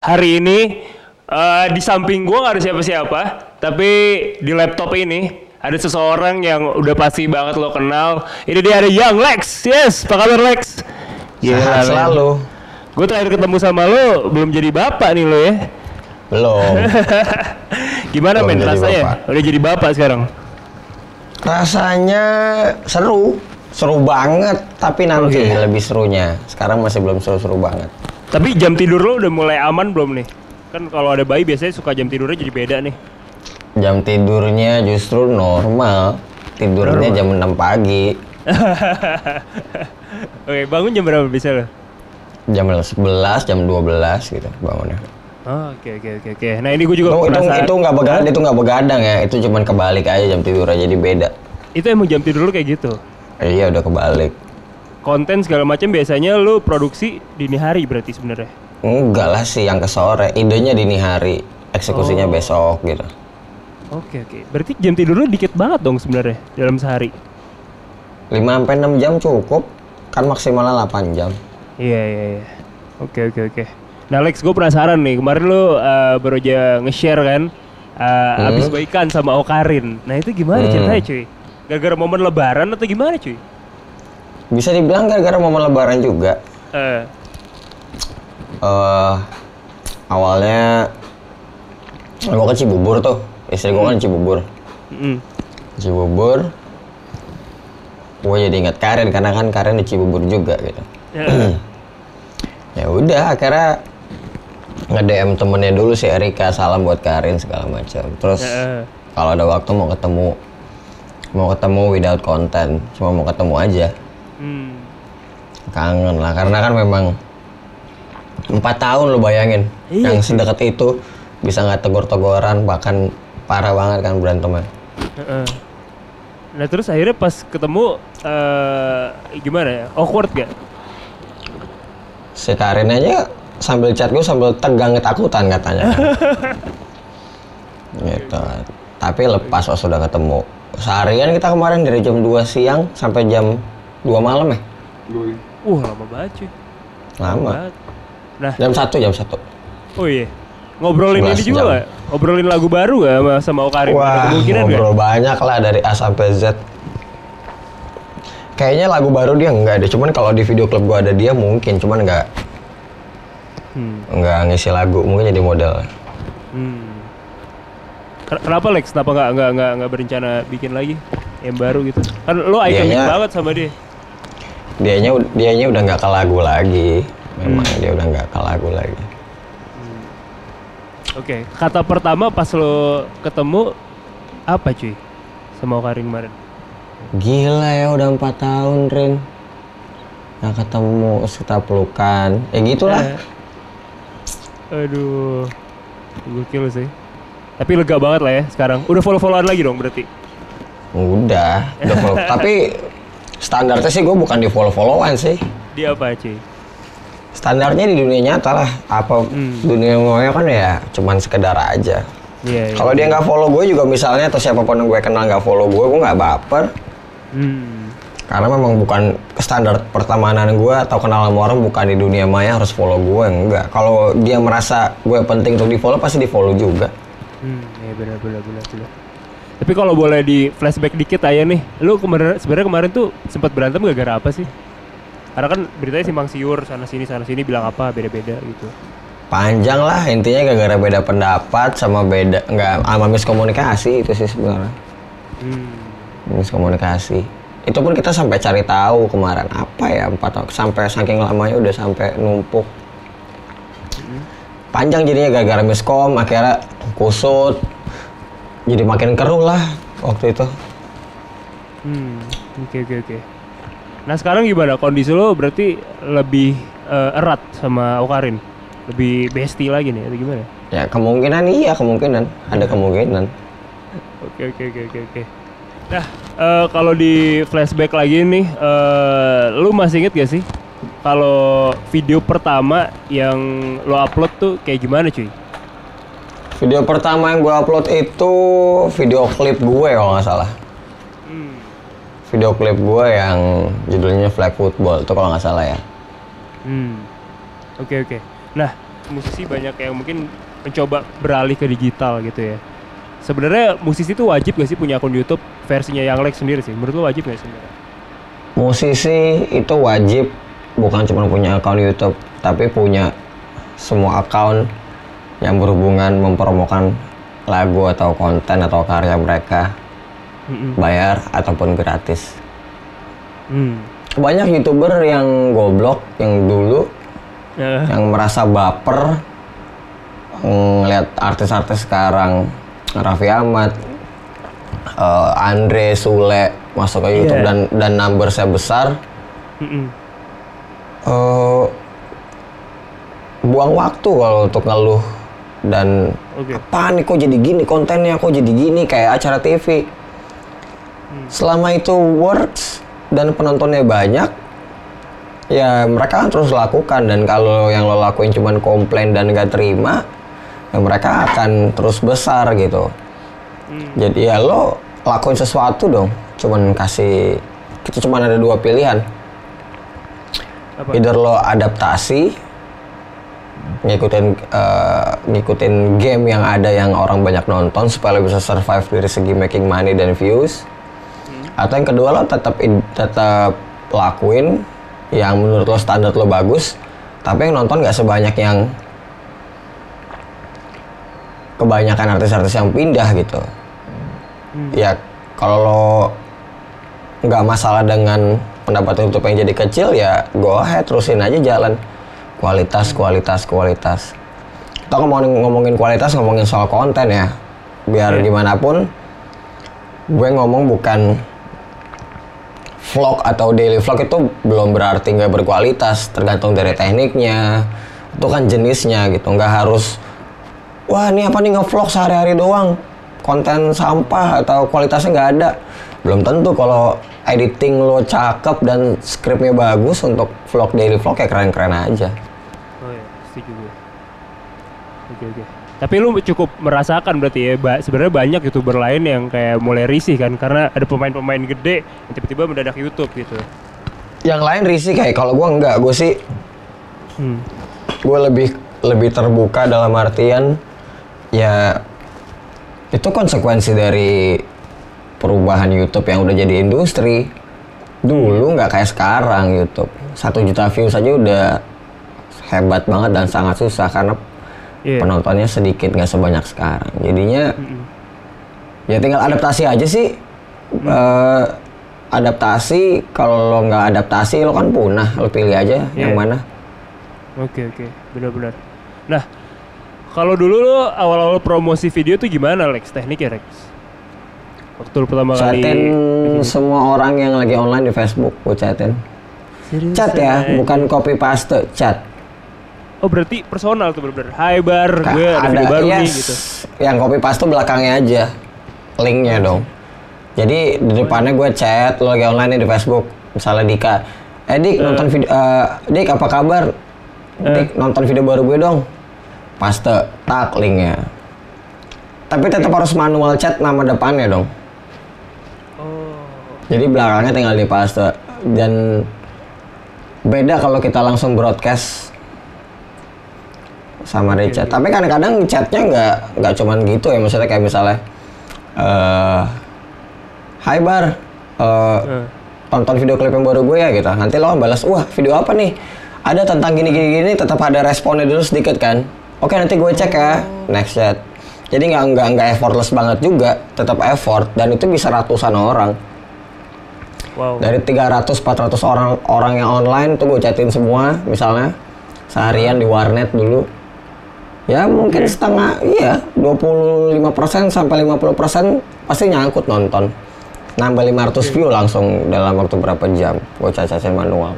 hari ini eh, di samping gua nggak ada siapa-siapa, tapi di laptop ini ada seseorang yang udah pasti banget lo kenal. Ini dia ada Young Lex. Yes, apa kabar Lex? Sehat selalu. Gue terakhir ketemu sama lo belum jadi bapak nih lo ya. Belum. Gimana Belum men rasanya? bapak. Udah jadi bapak sekarang. Rasanya seru. Seru banget, tapi nanti Oke. lebih serunya. Sekarang masih belum seru-seru banget. Tapi jam tidur lo udah mulai aman belum nih? Kan kalau ada bayi biasanya suka jam tidurnya jadi beda nih. Jam tidurnya justru normal. Tidurnya jam 6 pagi. Oke, bangun jam berapa bisa lo? Jam 11, jam 12 gitu bangunnya. Oh, oke oke oke oke. Nah ini gue juga Itu itu penasaran. itu nggak begadang, itu nggak begadang ya. Itu cuman kebalik aja jam tidurnya jadi beda. Itu emang jam tidur lu kayak gitu. Iya udah kebalik. Konten segala macam biasanya lu produksi dini hari berarti sebenarnya. Enggak lah siang ke sore. Idenya dini hari, eksekusinya Oh. besok gitu. Oke oke. Berarti jam tidur lu dikit banget dong sebenarnya dalam sehari. 5 sampai 6 jam cukup. Kan maksimalnya 8 jam. Iya iya iya. Oke oke oke. Nah Lex, gue penasaran nih. Kemarin lu uh, baru aja nge-share kan uh, abis baikan sama Okarin. Nah itu gimana Hmm. ceritanya cuy? Gara-gara momen lebaran atau gimana cuy? Bisa dibilang gara-gara momen lebaran juga. Eh, eh awalnya gua ke Cibubur tuh. Istri gua kan Cibubur. mm, Cibubur. Gue jadi ingat Karin karena kan Karin di Cibubur juga gitu. eh, Ya udah akhirnya nge-DM temennya dulu si Erika salam buat Karin segala macam. Terus eh, kalau ada waktu mau ketemu mau ketemu without content cuma mau ketemu aja hmm. kangen lah karena kan memang empat tahun lo bayangin Iya, yang sedekat itu bisa nggak tegor-tegoran bahkan parah banget kan berantemnya Heeh. Nah terus akhirnya pas ketemu eh gimana ya? Awkward gak? si Karin aja sambil chat gue sambil tegang ketakutan katanya gitu tapi lepas pas sudah ketemu seharian kita kemarin dari jam 2 siang sampai jam 2 malam ya Wah lama banget cuy. lama banget. Nah, jam 1 jam 1 oh iya. Ngobrolin ini 11 juga jam. gak? Ngobrolin lagu baru gak sama, sama Okarin? Ada Wah, kemungkinan gak? ngobrol banyak lah dari A sampai Z. Kayaknya lagu baru dia enggak deh, cuman kalau di video klip gua ada dia mungkin, cuman enggak Hmm. enggak ngisi lagu, mungkin jadi model. hmm. Ken- Kenapa Lex? Kenapa nggak nggak nggak nggak berencana bikin lagi yang baru gitu? Kan lo ikonik banget sama dia. Dianya dianya udah nggak ke lagu lagi. Memang Hmm. dia udah nggak ke lagu lagi. Oke. Kata pertama pas lo ketemu apa cuy? Sama Okarin kemarin? Gila ya udah empat tahun Rin. Nggak ketemu, kita pelukan. Ya gitulah. Eh. Aduh, gokil sih. Tapi lega banget lah ya sekarang. Udah follow-followan lagi dong berarti. Udah, udah follow. Tapi standarnya sih gue bukan di follow-followan sih. Dia apa cuy? standarnya di dunia nyata lah apa Hmm. dunia maya kan ya cuman sekedar aja Iya. iya. kalau dia nggak follow gue juga misalnya atau siapa pun yang gue kenal nggak follow gue gue nggak baper Hmm. karena memang bukan standar pertemanan gue atau kenal sama orang bukan di dunia maya harus follow gue enggak kalau dia merasa gue penting untuk di follow pasti di follow juga Hmm. Iya benar benar benar benar. Tapi kalau boleh di flashback dikit aja nih, lu kemarin sebenarnya kemarin tuh sempat berantem gara-gara apa sih? Karena kan beritanya simpang siur sana sini sana sini bilang apa beda-beda gitu. panjang lah intinya gara-gara beda pendapat sama beda nggak sama miskomunikasi itu sih sebenarnya Hmm. miskomunikasi itu pun kita sampai cari tahu kemarin apa ya empat tahun sampai saking lamanya udah sampai numpuk panjang jadinya gara-gara miskom akhirnya kusut jadi makin keruh lah waktu itu Hmm. Oke oke oke. Nah sekarang gimana kondisi lo berarti lebih eh, erat sama Okarin? Lebih bestie lagi nih atau gimana? ya kemungkinan iya kemungkinan ada kemungkinan Oke oke oke oke oke. Nah eh, kalau di flashback lagi nih, eh, lu masih inget gak sih kalau video pertama yang lo upload tuh kayak gimana cuy? Video pertama yang gue upload itu video klip gue kalau nggak salah Hmm. video klip gue yang judulnya flag football itu kalau nggak salah ya Hmm. Oke oke. Nah musisi banyak yang mungkin mencoba beralih ke digital gitu ya. Sebenarnya musisi itu wajib gak sih punya akun YouTube versinya yang Lex sendiri sih? Menurut lo wajib gak sih sebenarnya? Musisi itu wajib bukan cuma punya akun YouTube, tapi punya semua akun yang berhubungan mempromokan lagu atau konten atau karya mereka bayar ataupun gratis. Hmm. Banyak youtuber yang goblok yang dulu Eh, yang merasa baper ngeliat artis-artis sekarang Raffi Ahmad, eh, Andre, Sule masuk ke YouTube Iya. dan dan numbersnya besar, mm-mm. eh, buang waktu kalau untuk ngeluh dan Oke. apa nih kok jadi gini kontennya kok jadi gini kayak acara TV. Selama itu works dan penontonnya banyak, ya mereka kan terus lakukan dan kalau yang lo lakuin cuman komplain dan gak terima, ya mereka akan terus besar gitu. Jadi ya lo lakuin sesuatu dong, cuman kasih kita cuman ada dua pilihan. Apa? Either lo adaptasi ngikutin eh, ngikutin game yang ada yang orang banyak nonton supaya bisa survive dari segi making money dan views. Atau yang kedua lo tetap tetap lakuin yang menurut lo standar lo bagus, tapi yang nonton nggak sebanyak yang kebanyakan artis-artis yang pindah gitu. Ya kalau lo nggak masalah dengan pendapatan YouTube yang jadi kecil ya go ahead terusin aja jalan kualitas kualitas kualitas. Kita ngomongin ngomongin kualitas ngomongin soal konten ya. Biar Iya. gimana pun gue ngomong bukan vlog atau daily vlog itu belum berarti nggak berkualitas tergantung dari tekniknya. Itu kan jenisnya gitu nggak harus wah ini apa nih ngevlog sehari-hari doang? Konten sampah atau kualitasnya nggak ada. Belum tentu kalau editing lo cakep dan skripnya bagus untuk vlog daily vlog ya keren-keren aja Oh ya, setuju gue. Oke oke. Tapi lu cukup merasakan berarti ya, ba- sebenarnya banyak youtuber lain yang kayak mulai risih kan karena ada pemain-pemain gede yang tiba-tiba mendadak YouTube gitu. yang lain risih kayak kalau gue nggak gue sih Hmm. gue lebih lebih terbuka dalam artian ya itu konsekuensi dari perubahan YouTube yang udah jadi industri dulu nggak kayak sekarang YouTube satu juta views saja udah hebat banget dan sangat susah karena Iya. penontonnya sedikit nggak sebanyak sekarang jadinya Mm-mm. ya tinggal adaptasi aja sih Eh, adaptasi kalau lo nggak adaptasi lo kan punah lo pilih aja Iya. yang mana Oke oke, benar-benar. Nah, kalau dulu lo awal-awal promosi video tuh gimana Lex? Tekniknya Lex? Waktu lu pertama kali chatin semua orang yang lagi online di Facebook gue chatin Serius, chat ya bukan copy paste chat Oh berarti personal tuh benar-benar. Hai bar, gue ada, video baru nih yes, gitu. yang copy paste belakangnya aja. Linknya dong. Jadi di depannya gue chat lo lagi online nih di Facebook. Misalnya Dika eh Dik nonton video eh, Dik apa kabar? Dik nonton video baru gue dong. Paste tak linknya. Tapi tetap harus manual chat nama depannya dong. Oh, Jadi belakangnya tinggal di paste dan beda kalau kita langsung broadcast sama di chat. Tapi kadang-kadang chatnya nggak nggak cuman gitu ya, maksudnya kayak misalnya, eh Hai Bar, eh, eh. tonton video klip yang baru gue ya gitu. Nanti lo balas, wah video apa nih? Ada tentang gini gini gini, tetap ada responnya dulu sedikit kan? Oke nanti gue cek ya, next chat. Jadi nggak nggak nggak effortless banget juga, tetap effort dan itu bisa ratusan orang. wow. Dari 300-400 orang orang yang online tuh gue chatin semua misalnya seharian di warnet dulu. Ya mungkin setengah, iya 25% sampai 50% pasti nyangkut nonton. Nambah 500 view langsung dalam waktu berapa jam. Gue cacatin manual.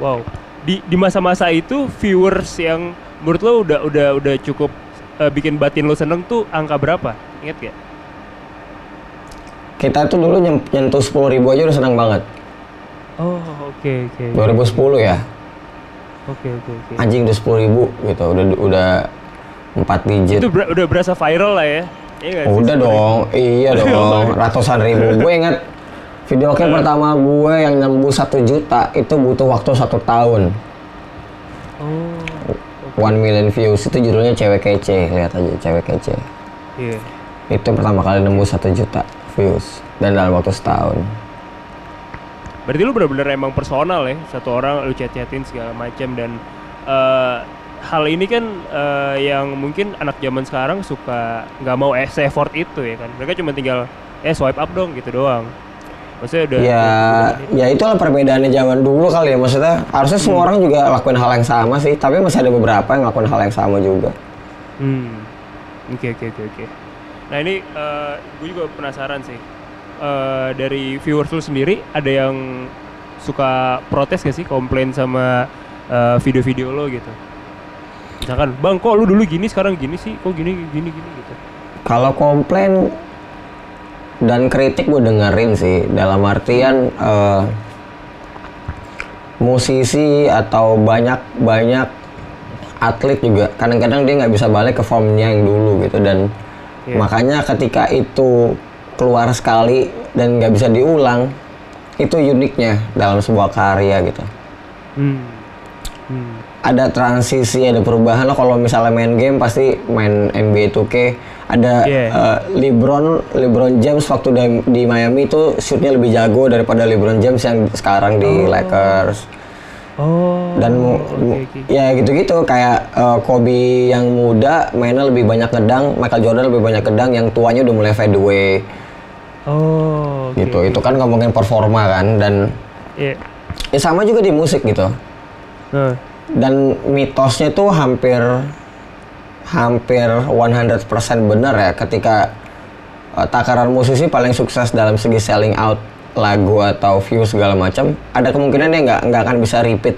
Wow. Di di masa-masa itu viewers yang menurut lo udah udah udah cukup eh, bikin batin lo seneng tuh angka berapa? Ingat gak? Kita tuh dulu nyentuh 10 ribu aja udah seneng banget. Oh oke oke 2010 ya, oke oke oke. anjing udah 10 ribu gitu, udah udah 4 digit. Itu ber- udah berasa viral lah ya? Iya sih? Udah dong, iya dong, ratusan ribu. Gue inget video klip pertama gue yang nembus satu juta itu butuh waktu satu tahun. Oh oke 1 million views itu judulnya cewek kece lihat aja cewek kece Iya. itu pertama kali nembus satu juta views dan dalam waktu setahun Berarti lu bener-bener emang personal ya, satu orang lu chat-chatin segala macam dan eh, hal ini kan eh, yang mungkin anak zaman sekarang suka nggak mau eh, effort itu ya kan. Mereka cuma tinggal eh swipe up dong gitu doang. Maksudnya udah ya ya itulah perbedaannya zaman dulu kali ya maksudnya harusnya semua orang juga lakuin hal yang sama sih tapi masih ada beberapa yang lakuin hal yang sama juga Hmm. Oke oke oke oke. Nah ini gue juga penasaran sih. Eh, dari viewers lu sendiri ada yang suka protes gak sih komplain sama eh, video-video lo gitu? Misalkan, bang kok lu dulu gini sekarang gini sih, kok gini gini gini gitu. kalau komplain dan kritik gue dengerin sih dalam artian eh, musisi atau banyak banyak atlet juga kadang-kadang dia nggak bisa balik ke formnya yang dulu gitu dan Iya. makanya ketika itu keluar sekali dan nggak bisa diulang itu uniknya dalam sebuah karya gitu Hmm. Hmm. ada transisi ada perubahan lo kalau misalnya main game pasti main NBA 2K ada Iya. eh, LeBron LeBron James waktu di, di Miami itu shootnya lebih jago daripada LeBron James yang sekarang di Lakers Oh. dan mu- mu- oke. ya gitu-gitu kayak eh, Kobe yang muda mainnya lebih banyak ngedang Michael Jordan lebih banyak ngedang yang tuanya udah mulai fade away Oh. oke, gitu itu kan ngomongin performa kan dan Iya. ya sama juga di musik gitu Nah. dan mitosnya tuh hampir hampir 100% benar ya ketika uh, takaran musisi paling sukses dalam segi selling out lagu atau view segala macam ada kemungkinan dia nggak nggak akan bisa repeat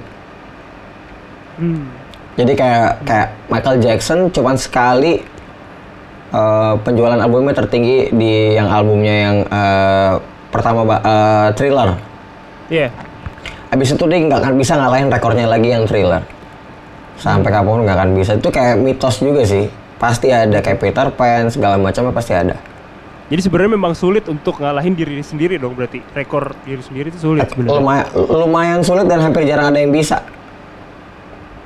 Hmm. jadi kayak kayak Michael Jackson cuman sekali uh, penjualan albumnya tertinggi di yang albumnya yang uh, pertama uh, Thriller Iya. Abis itu dia nggak akan bisa ngalahin rekornya lagi yang thriller. Sampai kapan pun nggak akan bisa. Itu kayak mitos juga sih. Pasti ada kayak Peter Pan segala macamnya pasti ada. Jadi sebenarnya memang sulit untuk ngalahin diri sendiri dong berarti rekor diri sendiri itu sulit sebenarnya. Lumayan, lumayan sulit dan hampir jarang ada yang bisa.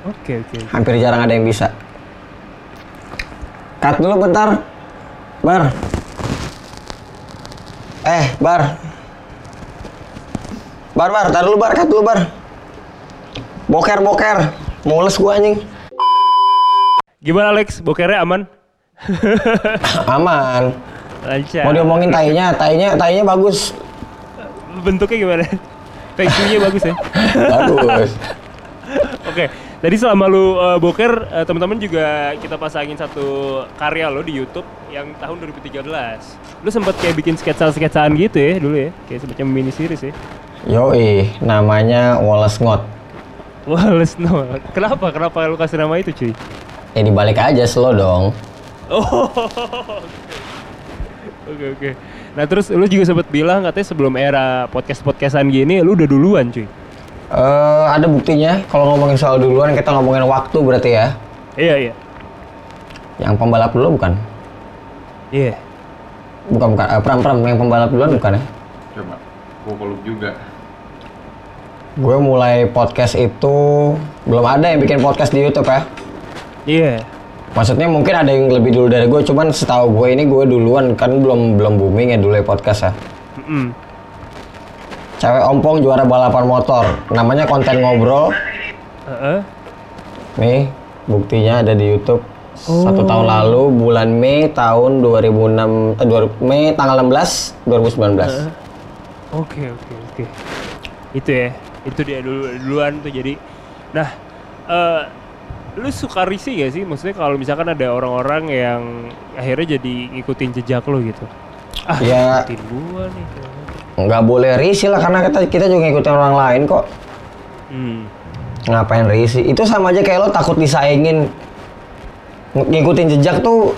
Oke oke. Hampir jarang ada yang bisa. Cut dulu bentar. Bar. Eh, Bar. Bar, Bar. Tar dulu, Bar. Cut dulu, Bar. Boker, boker. Mules gua anjing. Gimana Alex? Bokernya aman? Aman. Lancar. Mau diomongin tainya, tainya, tainya bagus. Bentuknya gimana? Teksturnya bagus ya. bagus. Oke, tadi selama lu uh, boker, uh, teman-teman juga kita pasangin satu karya lo di YouTube yang tahun 2013. Lu sempet kayak bikin sketsa-sketsaan gitu ya dulu ya, kayak semacam mini series ya. Yoi, namanya Wallace Ngot. Wallace no. Kenapa? Kenapa lu kasih nama itu cuy? Ya dibalik aja slow dong. Oh. Oke oke. Nah terus lu juga sempet bilang katanya sebelum era podcast podcastan gini lu udah duluan cuy. Eh ada buktinya kalau ngomongin soal duluan kita ngomongin waktu berarti ya. Iya iya. Yang pembalap dulu bukan? Iya. Bukan bukan. Eh, pram pram yang pembalap duluan bukan ya? Coba, gua peluk juga. Gue mulai podcast itu belum ada yang bikin podcast di YouTube ya. Iya. Maksudnya mungkin ada yang lebih dulu dari gue, cuman setahu gue ini gue duluan kan belum belum booming ya dulu ya podcast ya. Mm-mm. Cewek ompong juara balapan motor, namanya konten ngobrol. Heeh. Nih buktinya ada di YouTube. Satu tahun lalu bulan Mei tahun 2006 eh, 2000 Mei tanggal 16 2019. Oke oke oke. Itu ya, itu dia dulu duluan tuh jadi. Nah, eh lu suka risih gak sih? Maksudnya kalau misalkan ada orang-orang yang akhirnya jadi ngikutin jejak lo gitu. Ah, Ya. ngikutin gua nih. Nggak boleh risih lah karena kita kita juga ngikutin orang lain kok. Hmm. Ngapain risih? Itu sama aja kayak lo takut disaingin. Ng- Ngikutin jejak tuh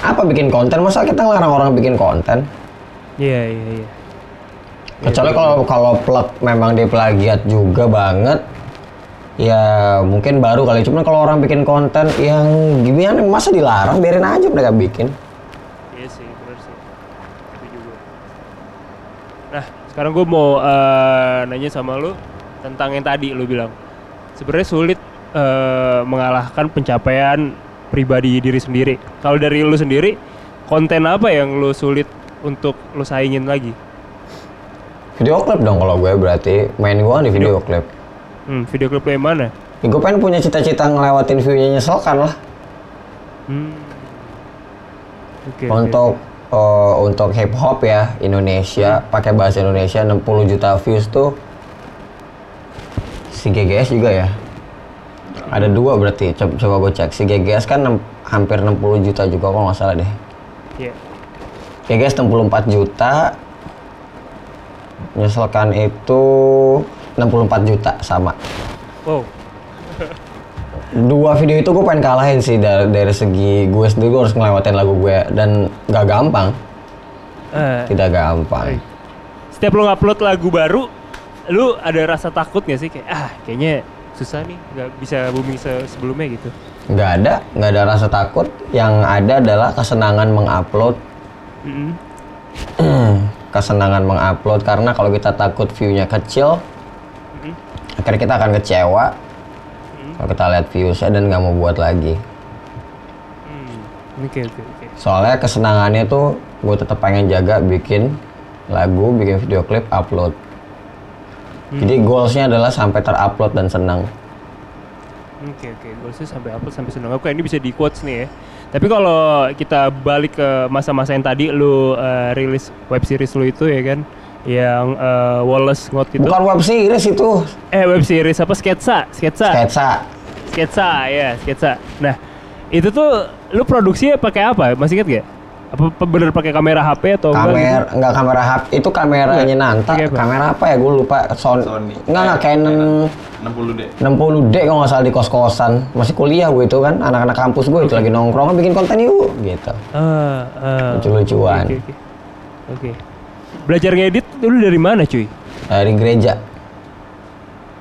apa bikin konten? Masa kita ngelarang orang bikin konten? Iya iya iya. Kecuali kalau kalau plug memang dia plagiat juga banget, ya mungkin baru kali. Cuman kalau orang bikin konten yang gimana, masa dilarang? Biarin aja mereka bikin. Iya sih, benar sih. Itu juga. Nah, sekarang gue mau eh, nanya sama lu tentang yang tadi lu bilang. Sebenarnya sulit eh, mengalahkan pencapaian pribadi diri sendiri. Kalau dari lu sendiri, konten apa yang lu sulit untuk lu saingin lagi? Video klip dong kalau gue berarti main gue di video klip. Hmm, video klip yang mana? Ya, gue pengen punya cita-cita ngelewatin view-nya nyeselkan lah. Hmm. Oke. oke, untuk eh, untuk hip hop ya Indonesia pakai bahasa Indonesia 60 juta views tuh si GGS juga ya ada dua berarti coba, coba gue cek si GGS kan nem- hampir 60 juta juga kalau nggak salah deh. Iya. GGS 64 juta menyesalkan itu 64 juta sama Wow. Dua video itu gue pengen kalahin sih dari, dari segi gue sendiri gue harus ngelewatin lagu gue dan gak gampang Eh, tidak gampang. Setiap lo ngupload lagu baru, lu ada rasa takut gak sih kayak ah kayaknya susah nih nggak bisa booming se- sebelumnya gitu. nggak ada nggak ada rasa takut yang ada adalah kesenangan mengupload Mm-mm. kesenangan mengupload karena kalau kita takut view-nya kecil Mhm. akhirnya kita akan kecewa kalau kita lihat viewsnya dan nggak mau buat lagi Hmm. Oke oke oke. soalnya kesenangannya tuh gue tetap pengen jaga bikin lagu bikin video klip upload jadi goalsnya adalah sampai terupload dan senang Oke oke, gue sih sampai upload sampai seneng. Oke ini bisa di quotes nih ya. Tapi kalau kita balik ke masa-masa yang tadi lu eh, rilis web series lu itu ya kan, yang eh, Wallace Ngot itu. bukan web series itu Eh web series apa sketsa? Sketsa. sketsa Sketsa ya sketsa. Nah itu tuh lu produksinya pakai apa? Masih inget gak? Apa bener pakai kamera HP atau enggak gitu? kamera nggak kamera HP itu kameranya Enggak. Nanta apa? kamera apa ya gue lupa Sony, Sony. nggak nggak Canon 60 deh. 60D kalau nggak salah di kos-kosan masih kuliah gue itu kan anak-anak kampus gue itu lagi nongkrong bikin konten yuk gitu Ah, ah. Lucu-lucuan. Oke, oke. Oke. Belajar ngedit dulu dari mana cuy? dari gereja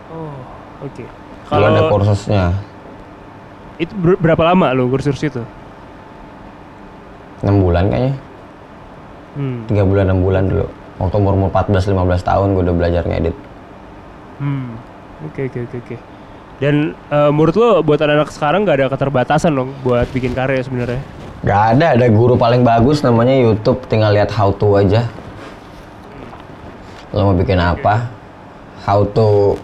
Oh, oke. kalau ada kursusnya itu ber- berapa lama lo kursus itu? 6 bulan kayaknya Hmm. tiga bulan enam bulan dulu waktu umur umur 14 15 tahun gue udah belajar ngedit Hmm. Oke oke oke oke. Dan eh, menurut lo buat anak-anak sekarang nggak ada keterbatasan dong buat bikin karya sebenarnya? Gak ada, ada guru paling bagus namanya YouTube, tinggal lihat how to aja. Lo mau bikin apa? How to,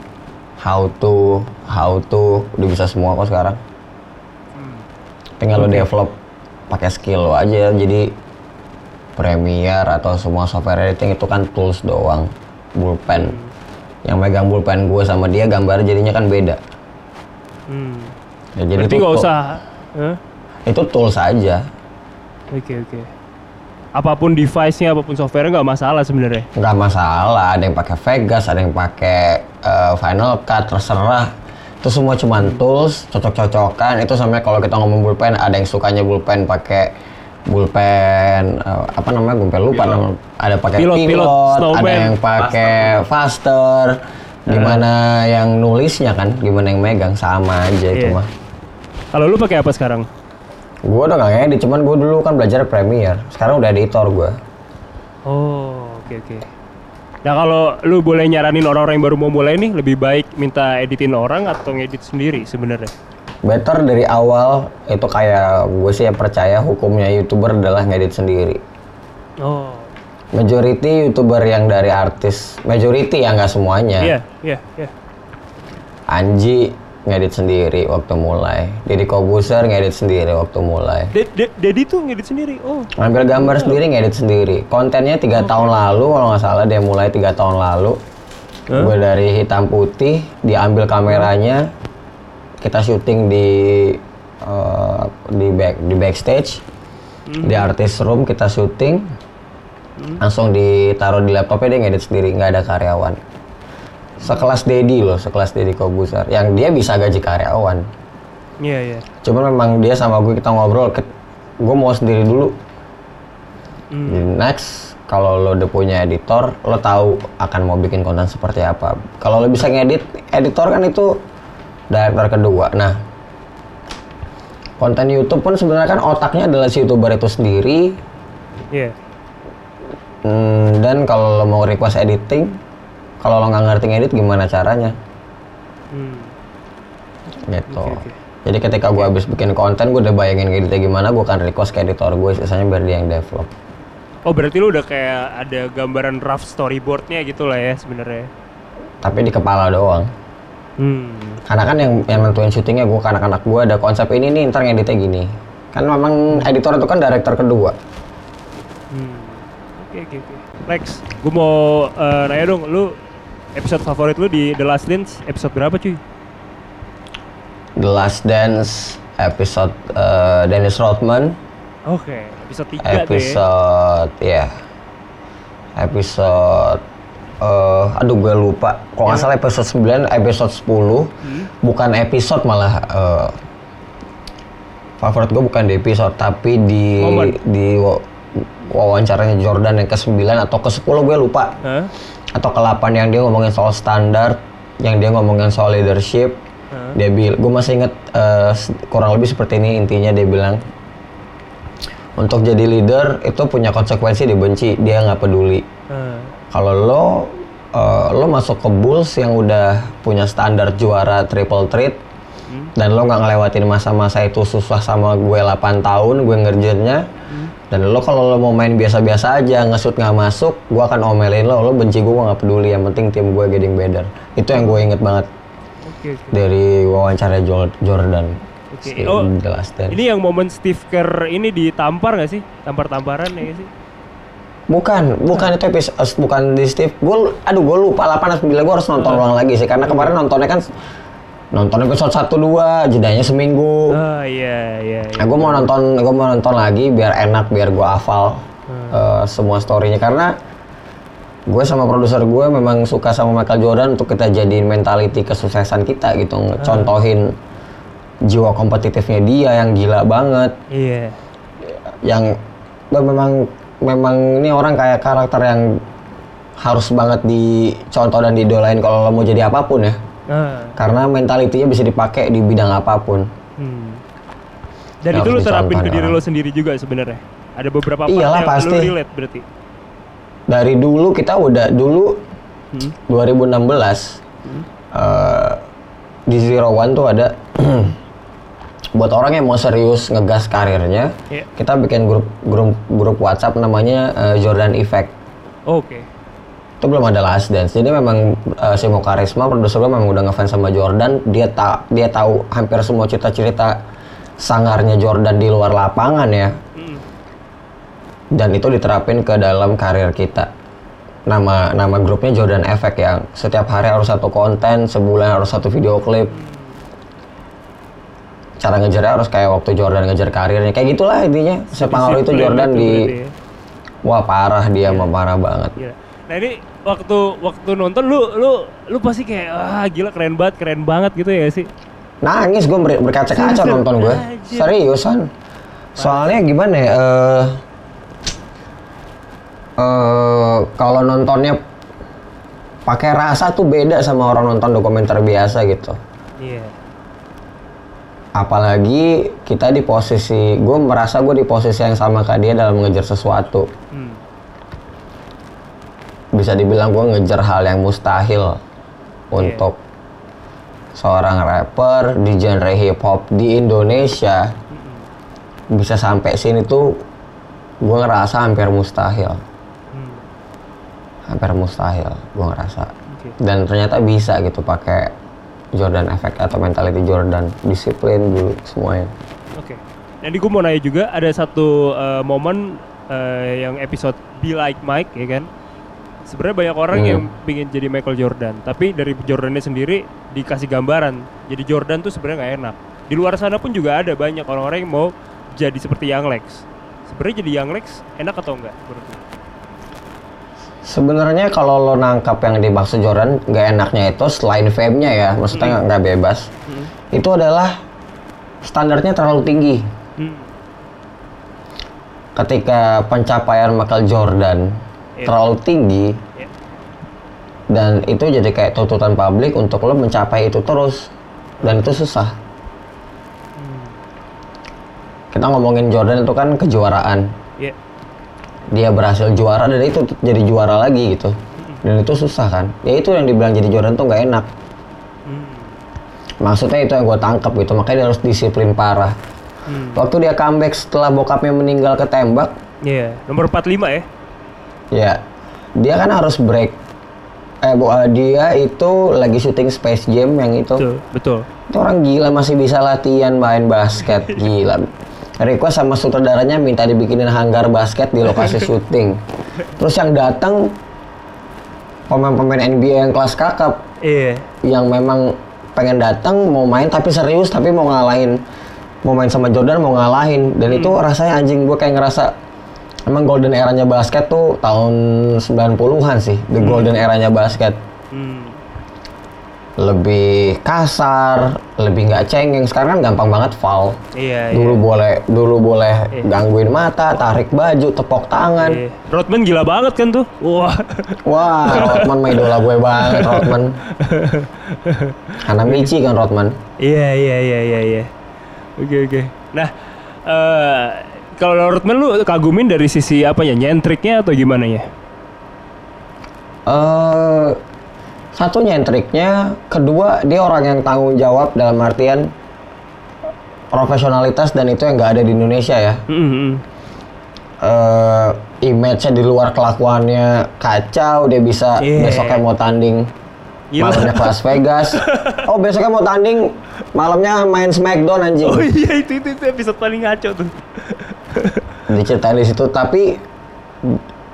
how to, how to, udah bisa semua kok sekarang. Tinggal lo develop pakai skill lo aja, jadi Premiere atau semua software editing itu kan tools doang, bullpen. Yang megang bullpen gue sama dia gambar jadinya kan beda. Hmm. Ya, jadi Berarti itu tool- usah. Hah? Itu tools aja. Oke oke. Apa pun device-nya, apa pun software nggak masalah sebenarnya. nggak masalah. Ada yang pakai Vegas ada yang pakai eh, Final Cut terserah. Itu semua cuman tools cocok-cocokan. Itu sampai kalau kita ngomong bullpen ada yang sukanya bullpen pakai bullpen eh, apa namanya? Gue lupa Pilot. nama ada pakai Pilot, pilot, pilot, ada yang pakai faster. Gimana yang nulisnya kan gimana yang megang sama aja itu Iya. mah. Kalau lu pakai apa sekarang? Gue udah nggak ngedit cuman gue dulu kan belajar Premiere sekarang udah editor gue Oh, oke oke. Nah kalau lu boleh nyaranin orang-orang yang baru mau mulai nih, lebih baik minta editin orang atau ngedit sendiri sebenarnya? Better dari awal itu kayak gue sih yang percaya hukumnya youtuber adalah ngedit sendiri. Oh, Majority youtuber yang dari artis, majority ya nggak semuanya. iya iya iya. Anji ngedit sendiri waktu mulai. Deddy Kobuser ngedit sendiri waktu mulai. Dedi tuh ngedit sendiri. Oh, Ngambil gambar sendiri ngedit sendiri. Kontennya tiga tahun lalu kalau nggak salah dia mulai tiga tahun lalu. Gue dari hitam putih diambil kameranya kita syuting di eh, di back di backstage di artist room kita syuting langsung ditaruh di laptopnya dia ngedit sendiri nggak ada karyawan sekelas Dedi loh sekelas Dedi Kobuser yang dia bisa gaji karyawan iya iya. cuman memang dia sama gue kita ngobrol gue mau sendiri dulu. Jadi next kalau lo udah punya editor lo tahu akan mau bikin konten seperti apa kalau lo bisa ngedit editor kan itu director kedua nah konten YouTube pun sebenarnya kan otaknya adalah si youtuber itu sendiri Iya. Hmm, dan kalau lo mau request editing kalau lo nggak ngerti ngedit gimana caranya Hmm. gitu. Oke, oke. Jadi ketika gue habis bikin konten, gue udah bayangin editnya gimana, gue akan request ke editor gue, sisanya biar dia yang develop. Oh berarti lu udah kayak ada gambaran rough storyboardnya gitu lah ya sebenarnya. Tapi di kepala doang. Hmm. Karena kan yang yang nentuin syutingnya gue ke anak-anak gue ada konsep ini nih, ntar ngeditnya gini. Kan memang editor itu kan director kedua. Hmm. Oke oke oke. Lex, gue mau eh, nanya dong, lu episode favorit lu di The Last Dance episode berapa cuy? The Last Dance episode eh, Dennis Rodman, Oke, episode 3 tuh ya. episode ya, episode eh aduh gue lupa. Kalau nggak salah episode 9, episode 10, bukan episode malah eh, favorit gue bukan di episode tapi di Momen. di wawancaranya Jordan yang ke-9 atau ke-10 gue lupa. Hah? atau ke-8 yang dia ngomongin soal standar, yang dia ngomongin soal leadership. Hah? Dia bil, gue masih inget eh, s- kurang lebih seperti ini intinya dia bilang untuk jadi leader itu punya konsekuensi dibenci, dia nggak peduli. Hah. Kalau lo eh, lo masuk ke Bulls yang udah punya standar juara triple threat dan lo nggak ngelewatin masa-masa itu susah sama gue 8 tahun gue ngerjainnya dan lo kalau lo mau main biasa-biasa aja ngesut nggak masuk gue akan omelin lo lo benci gue gue nggak peduli yang penting tim gue getting better itu yang gue inget banget oke. dari wawancara Jo- Jordan Oke, si oh, The Last Dance. Ini yang momen Steve Kerr ini ditampar gak sih? Tampar-tamparan ya nggak sih? Bukan, bukan itu episode, bukan di Steve. Gue, aduh gue lupa 8 atau 9 gue harus nonton ulang lagi sih. Karena kemarin nontonnya kan nonton episode 1 2 jedanya seminggu. Oh iya iya. iya. Nah, gue mau nonton, gue mau nonton lagi biar enak, biar gue hafal eh, semua storynya karena gue sama produser gue memang suka sama Michael Jordan untuk kita jadiin mentality kesuksesan kita gitu, contohin jiwa kompetitifnya dia yang gila banget, Iya. yang gue memang memang ini orang kayak karakter yang harus banget dicontoh dan didolain kalau lo mau jadi apa pun ya, Ah. karena mentalitinya bisa dipakai di bidang apa pun. Hmm. Dan Yang itu lu terapin ke diri lo sendiri juga sebenarnya. Ada beberapa part Iyalah, yang pasti. lu relate berarti. dari dulu kita udah dulu Hmm. 2016 eh, di Zero One tuh ada buat orang yang mau serius ngegas karirnya Iya. kita bikin grup grup grup WhatsApp namanya eh, Jordan Effect Oke. Itu belum ada Last Dance jadi memang eh, Simo Karisma produser gue memang udah ngefans sama Jordan dia tak dia tahu hampir semua cerita-cerita sangarnya Jordan di luar lapangan ya Hmm. dan itu diterapin ke dalam karir kita. Nama nama grupnya Jordan Effect yang setiap hari harus satu konten, sebulan harus satu video klip. Cara ngejarnya harus kayak waktu Jordan ngejar karirnya, kayak gitulah intinya. Sepengaruh itu Disiplin Jordan di, ya. wah parah dia mah parah banget. Gila. Nah ini waktu waktu nonton lu lu lu pasti kayak ah gila keren banget keren banget gitu ya sih. Nangis gue ber, berkaca-kaca nonton gue, Anjir. seriusan. Soalnya gimana ya? eh eh, kalau nontonnya pakai rasa tuh beda sama orang nonton dokumenter biasa gitu. Iya. Apalagi kita di posisi, gue merasa gue di posisi yang sama kayak dia dalam mengejar sesuatu. Hmm. Bisa dibilang gue ngejar hal yang mustahil untuk seorang rapper di genre hip hop di Indonesia bisa sampai sini tuh gue ngerasa hampir mustahil, Hmm. hampir mustahil gue ngerasa. Oke. Dan ternyata bisa gitu pakai Jordan Effect atau mentality Jordan, disiplin dulu semuanya. Oke. Nanti gue mau nanya juga ada satu eh, momen eh, yang episode Be Like Mike ya kan. Sebenarnya banyak orang Hmm. yang pingin jadi Michael Jordan, tapi dari Jordannya sendiri dikasih gambaran. Jadi Jordan tuh sebenarnya nggak enak. Di luar sana pun juga ada banyak orang-orang yang mau jadi seperti Young Lex. Sebenarnya jadi Young Lex enak atau enggak menurut lu? Sebenarnya kalau lo nangkap yang dimaksud Jordan, nggak enaknya itu selain fame-nya ya, maksudnya nggak nggak bebas. Hmm. Itu adalah standarnya terlalu tinggi. Hmm. Ketika pencapaian Michael Jordan Iya. terlalu tinggi Ya. dan itu jadi kayak tuntutan publik untuk lo mencapai itu terus dan itu susah. Hmm. Kita ngomongin Jordan itu kan kejuaraan. Ya. Dia berhasil juara dan itu jadi juara lagi gitu. Dan itu susah kan. Ya itu yang dibilang jadi Jordan tuh nggak enak. Hmm. Maksudnya itu yang gue tangkap gitu, makanya dia harus disiplin parah. Hmm. Waktu dia comeback setelah bokapnya meninggal ketembak, Iya, nomor 45 ya. Ya dia kan harus break. Eh, bu- eh, dia itu lagi syuting Space Jam yang itu. Betul, betul. Itu orang gila masih bisa latihan main basket, gila. Request sama sutradaranya minta dibikinin hanggar basket di lokasi syuting. Terus yang datang pemain-pemain NBA yang kelas kakap Iya. yang memang pengen datang mau main tapi serius tapi mau ngalahin mau main sama Jordan mau ngalahin dan itu rasanya anjing gue kayak ngerasa emang golden eranya basket tuh tahun 90-an sih the golden eranya basket Hmm. lebih kasar lebih nggak cengeng sekarang kan gampang banget foul Iya, dulu iya. boleh dulu boleh Iya. gangguin mata tarik baju tepok tangan Iya. Rodman gila banget kan tuh. Wah. wah Rodman mah idola gue banget Rodman Hanamichi kan Rodman Iya, iya, iya, iya, iya. Oke, oke. Nah, eh kalau Rodman lu kagumin dari sisi apanya? Nyentriknya atau gimana ya? eh satu nyentriknya, kedua dia orang yang tanggung jawab dalam artian profesionalitas dan itu yang nggak ada di Indonesia ya. Hmm, hmm. eh image-nya di luar kelakuannya kacau, dia bisa Iya. besoknya mau tanding Gila. malamnya ke Las Vegas. oh besoknya mau tanding malamnya main Smackdown anjing. Oh iya itu itu, itu episode paling ngaco tuh. Diceritain di situ tapi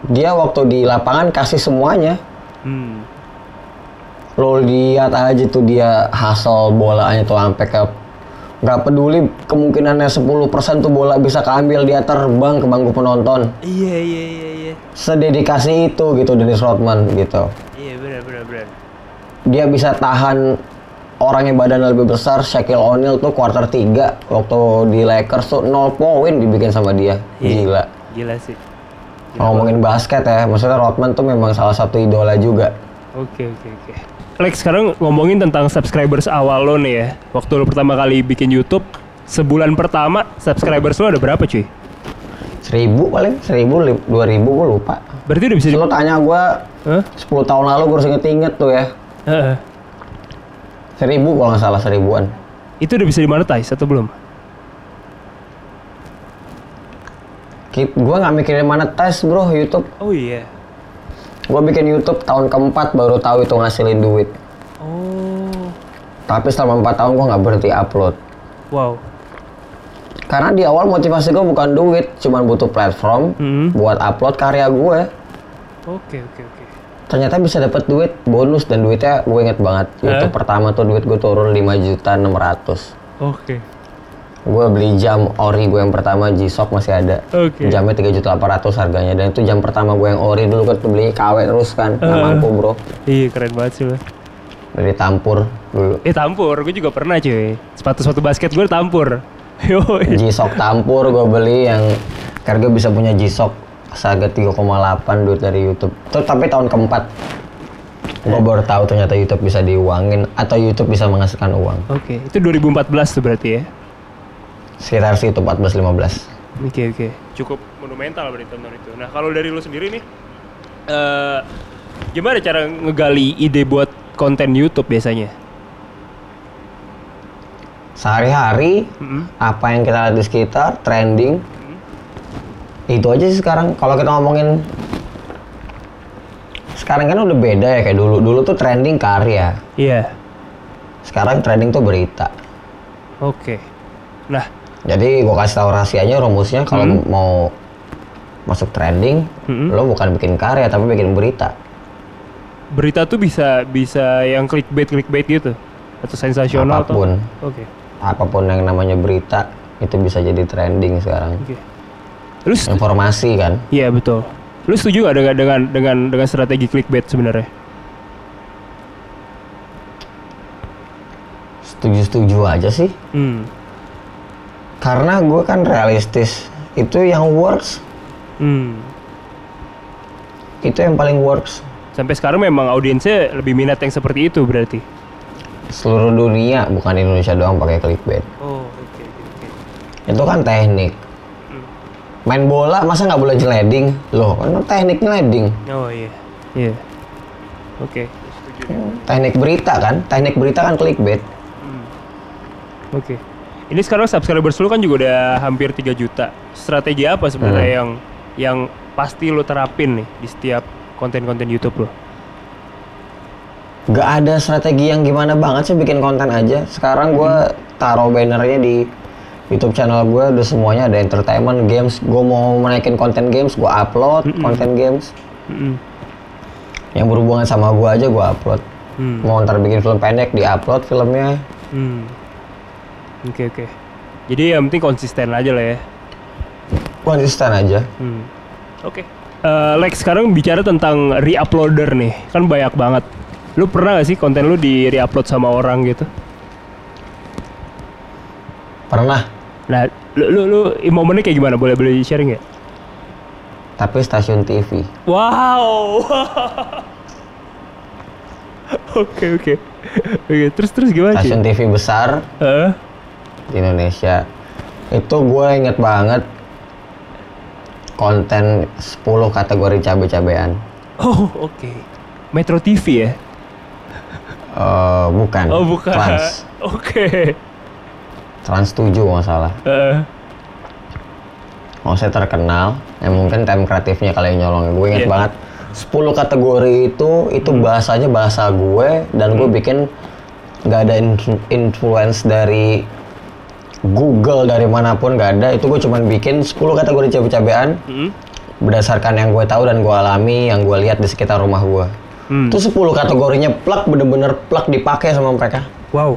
dia waktu di lapangan kasih semuanya. Hmm. lo lihat aja tuh dia hustle bolanya tuh sampai ke nggak peduli kemungkinannya 10% tuh bola bisa keambil dia terbang ke bangku penonton Iya iya iya iya. sededikasi itu gitu Dennis Rodman gitu Iya benar benar benar. dia bisa tahan orang yang badannya lebih besar Shaquille O'Neal tuh quarter 3 waktu di Lakers tuh 0 poin dibikin sama dia Iya. gila Gila sih. ngomongin basket ya maksudnya Rodman tuh memang salah satu idola juga Oke oke oke. Lex sekarang ngomongin tentang subscribers awal lo nih ya. Waktu lo pertama kali bikin YouTube, sebulan pertama subscribers lo ada berapa cuy? seribu paling seribu dua ribu gue lupa Berarti udah bisa lo tanya gua Hah? 10 tahun lalu gue harus inget-inget tuh ya Heeh. Seribu kalau nggak salah seribuan Itu udah bisa dimonetize atau belum? Gue nggak mikirin mana tes bro YouTube Oh iya. gue bikin YouTube tahun keempat baru tahu itu ngasilin duit Oh. tapi selama 4 tahun gue nggak berhenti upload Wow. karena di awal motivasi gue bukan duit cuman butuh platform Hmm. buat upload karya gue Oke oke oke. Ternyata bisa dapat duit bonus dan duitnya gue inget banget YouTube pertama tuh duit gue turun 5 juta 600 Oke. gue beli jam ori gue yang pertama G-Shock masih ada Oke. jamnya 3 juta 800 harganya dan itu jam pertama gue yang ori dulu kan beli KW terus kan Eh. mampu bro Iya keren banget sih lo. dari tampur dulu Eh tampur, gue juga pernah cuy. Sepatu-sepatu basket gue tampur. Yo. G-Shock tampur gue beli yang karena gue bisa punya G-Shock seharga 3,8 duit dari YouTube itu tapi tahun keempat gue baru tahu ternyata YouTube bisa diuangin atau YouTube bisa menghasilkan uang Oke, itu 2014 tuh berarti ya. sekitar situ 14-15 Oke oke. Cukup monumental berarti tahun itu. Nah kalau dari lu sendiri nih, eh gimana cara ngegali ide buat konten YouTube biasanya? sehari-hari Mm-mm. apa yang kita lihat di sekitar trending itu aja sih sekarang kalau kita ngomongin sekarang kan udah beda ya kayak dulu dulu tuh trending karya Iya. sekarang trending tuh berita Oke. Nah, jadi gua kasih tahu rahasianya rumusnya kalau mau masuk trending Mm-mm. lo bukan bikin karya tapi bikin berita berita tuh bisa bisa yang clickbait clickbait gitu atau sensasional Apa pun. atau Oke. apa pun yang namanya berita itu bisa jadi trending sekarang Oke. Lu informasi kan Iya betul. Lu setuju gak dengan dengan dengan dengan strategi clickbait sebenarnya? setuju-setuju aja sih Hmm. karena gue kan realistis itu yang works Hmm. itu yang paling works Sampai sekarang memang audiensnya lebih minat yang seperti itu berarti. seluruh dunia bukan Indonesia doang pakai clickbait Oh, oke oke. itu kan teknik main bola masa nggak boleh sliding loh kan teknik sliding Oh iya. Iya. Oke. Teknik berita kan teknik berita kan clickbait Hmm. Oke. Ini sekarang subscribers lu kan juga udah hampir 3 juta. Strategi apa sebenarnya Hmm. yang yang pasti lu terapin nih di setiap konten-konten YouTube lo? Gak ada strategi yang gimana banget sih bikin konten aja. Sekarang gue taruh bannernya di YouTube channel gue udah semuanya ada entertainment, games. Gue mau menaikin konten games, gue upload konten games. Mm-mm. Yang berhubungan sama gue aja gue upload. Hmm. Mau ntar bikin film pendek, di upload filmnya. Hmm. Oke oke. Jadi yang penting konsisten aja lah ya. Konsisten aja. Hmm. Oke. Eh, Lex sekarang bicara tentang re-uploader nih, kan banyak banget. Lu pernah gak sih konten lu di re-upload sama orang gitu? Pernah. Nah, lu lu, lu momennya kayak gimana? Boleh boleh sharing ya? Tapi stasiun TV. Wow. Oke oke. Oke, terus terus gimana sih? Stasiun TV besar Heeh. di Indonesia. Itu gue inget banget konten 10 kategori cabe-cabean. Oh, oke. Metro TV ya? Eh, bukan. Oh, bukan. Trans. Oke. Trans 7 kalau nggak salah. Heeh. Maksudnya terkenal. Ya mungkin time kreatifnya kali yang nyolong. Gue inget Iya. banget. 10 kategori itu, itu bahasanya bahasa gue. Dan gue bikin nggak ada influ- influence dari Google dari mana pun nggak ada. Itu gue cuman bikin 10 kategori cabe-cabean. Hmm. berdasarkan yang gue tahu dan gue alami, yang gue lihat di sekitar rumah gue. Hmm. Itu 10 kategorinya plak bener-bener plak dipakai sama mereka. Wow.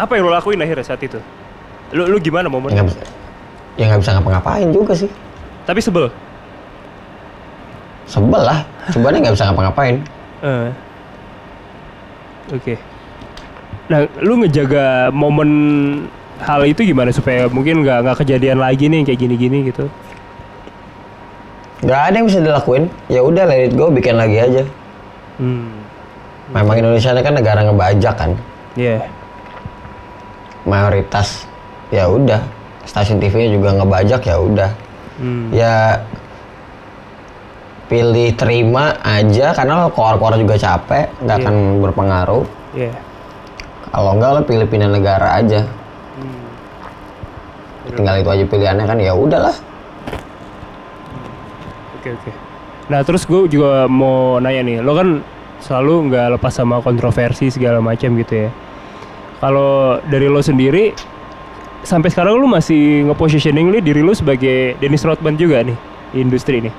Apa yang lo lakuin akhirnya saat itu? Lu lu gimana Ya momen? nggak bisa, ya nggak bisa ngapa-ngapain juga sih. Tapi sebel. Sebel lah, coba nggak bisa ngapa-ngapain. Eh. Oke. Nah, lu ngejaga momen hal itu gimana supaya mungkin nggak nggak kejadian lagi nih kayak gini-gini gitu? Gak ada yang bisa dilakuin. Ya udah let it go, bikin lagi aja. Hmm. Memang Indonesia kan negara ngebajak kan, Iya. Mayoritas. Ya udah, stasiun TV-nya juga ngebajak ya udah. Hmm. Ya pilih terima aja karena keluar-keluar juga capek, nggak Iya. akan berpengaruh. Iya. Kalau enggak lo pilih pindah negara aja. Hmm. Tinggal itu aja pilihannya kan ya udahlah. Oke oke. Nah terus gue juga mau nanya nih, lo kan selalu nggak lepas sama kontroversi segala macam gitu ya. Kalau dari lo sendiri, sampai sekarang lo masih nge-positioning nih diri lo sebagai Dennis Rodman juga nih di industri ini,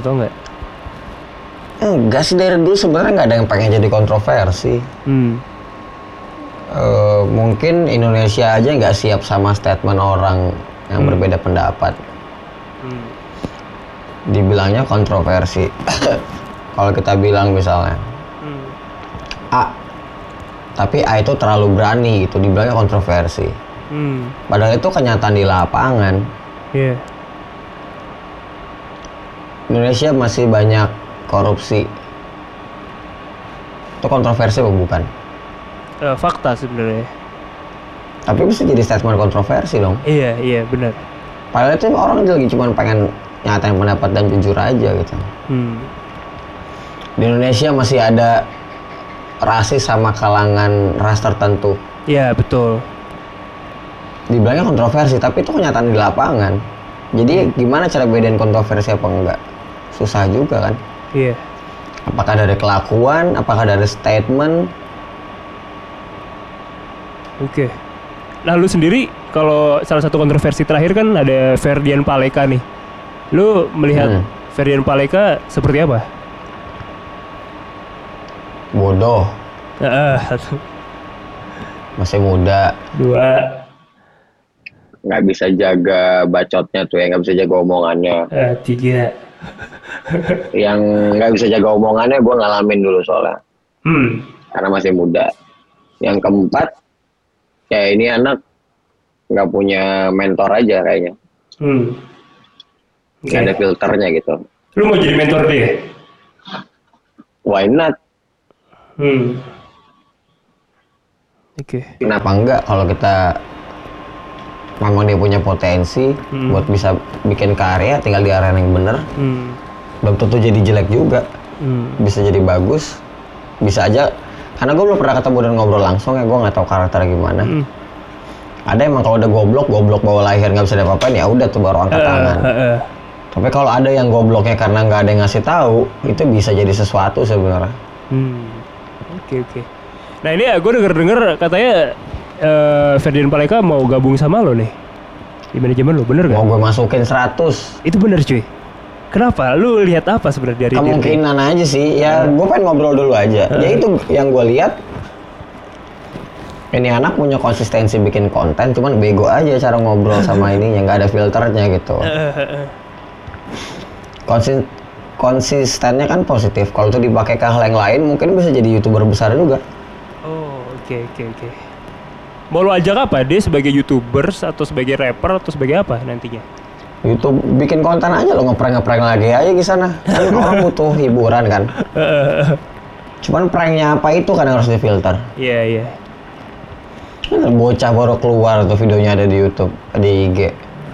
atau enggak? Enggak sih dari dulu sebenarnya nggak ada yang pengen jadi kontroversi. Hmm. Eh, mungkin Indonesia aja nggak siap sama statement orang yang Hmm. berbeda pendapat. Hmm. Dibilangnya kontroversi. Kalau kita bilang misalnya Hmm. A, tapi A itu terlalu berani gitu, dibilangnya kontroversi. Hmm. Padahal itu kenyataan di lapangan. Iya. Indonesia masih banyak korupsi. Itu kontroversi apa bukan? Eh, fakta sebenarnya. Tapi bisa jadi statement kontroversi dong. Iya iya benar. Padahal itu orang lagi cuma pengen nyatain pendapat dan jujur aja gitu. Hmm. Di Indonesia masih ada rasis sama kalangan ras tertentu. Iya betul. Dibilangnya kontroversi, tapi itu kenyataan di lapangan. Jadi gimana cara bedain kontroversi apa enggak? Susah juga kan. Iya. Apakah dari kelakuan, apakah dari statement? Oke. Nah lu sendiri kalau salah satu kontroversi terakhir kan ada Ferdian Paleka nih. Lu melihat Hmm. Ferdian Paleka seperti apa? Bodoh, satu, masih muda, dua, nggak bisa jaga bacotnya tuh ya, nggak bisa jaga omongannya. eh, tiga. Yang nggak bisa jaga omongannya gue ngalamin dulu soalnya, Hmm. karena masih muda. Yang keempat, ya ini anak nggak punya mentor aja kayaknya, Hmm. ada filternya gitu. Lu mau jadi mentor dia? Why not? Hmm. Oke. Kenapa enggak kalau kita memang dia punya potensi Hmm. buat bisa bikin karya, tinggal di area yang bener. Hmm. Belum tentu jadi jelek juga, Hmm. bisa jadi bagus, bisa aja karena gue belum pernah ketemu dan ngobrol langsung ya gue nggak tahu karakternya gimana Hmm. ada emang kalau udah goblok goblok bawa lahir nggak bisa diapa-apain ya udah tuh baru angkat tangan Eh, eh. tapi kalau ada yang gobloknya karena nggak ada yang ngasih tahu itu bisa jadi sesuatu sebenarnya Hmm. Oke oke. Nah ini gue denger denger katanya eh Ferdinand Paleka mau gabung sama lo nih di manajemen lo, bener gak? mau gue masukin 100 Itu bener cuy. Kenapa? Lu lihat apa sebenarnya dari diri? kemungkinan aja sih ya gue pengen ngobrol dulu aja ya itu yang gue lihat ini anak punya konsistensi bikin konten cuman bego aja cara ngobrol sama ini yang nggak ada filternya gitu Konsi- konsistennya kan positif kalau itu dipakai ke hal yang lain mungkin bisa jadi youtuber besar juga Oh oke oke oke. Mau lo ajak apa? Dia sebagai youtubers atau sebagai rapper atau sebagai apa nantinya? YouTube bikin konten aja lo ngeprank ngeprank lagi aja di sana kan orang butuh hiburan kan cuman pranknya apa itu kan yang harus difilter Iya iya. Kan bocah baru keluar tuh videonya ada di YouTube di IG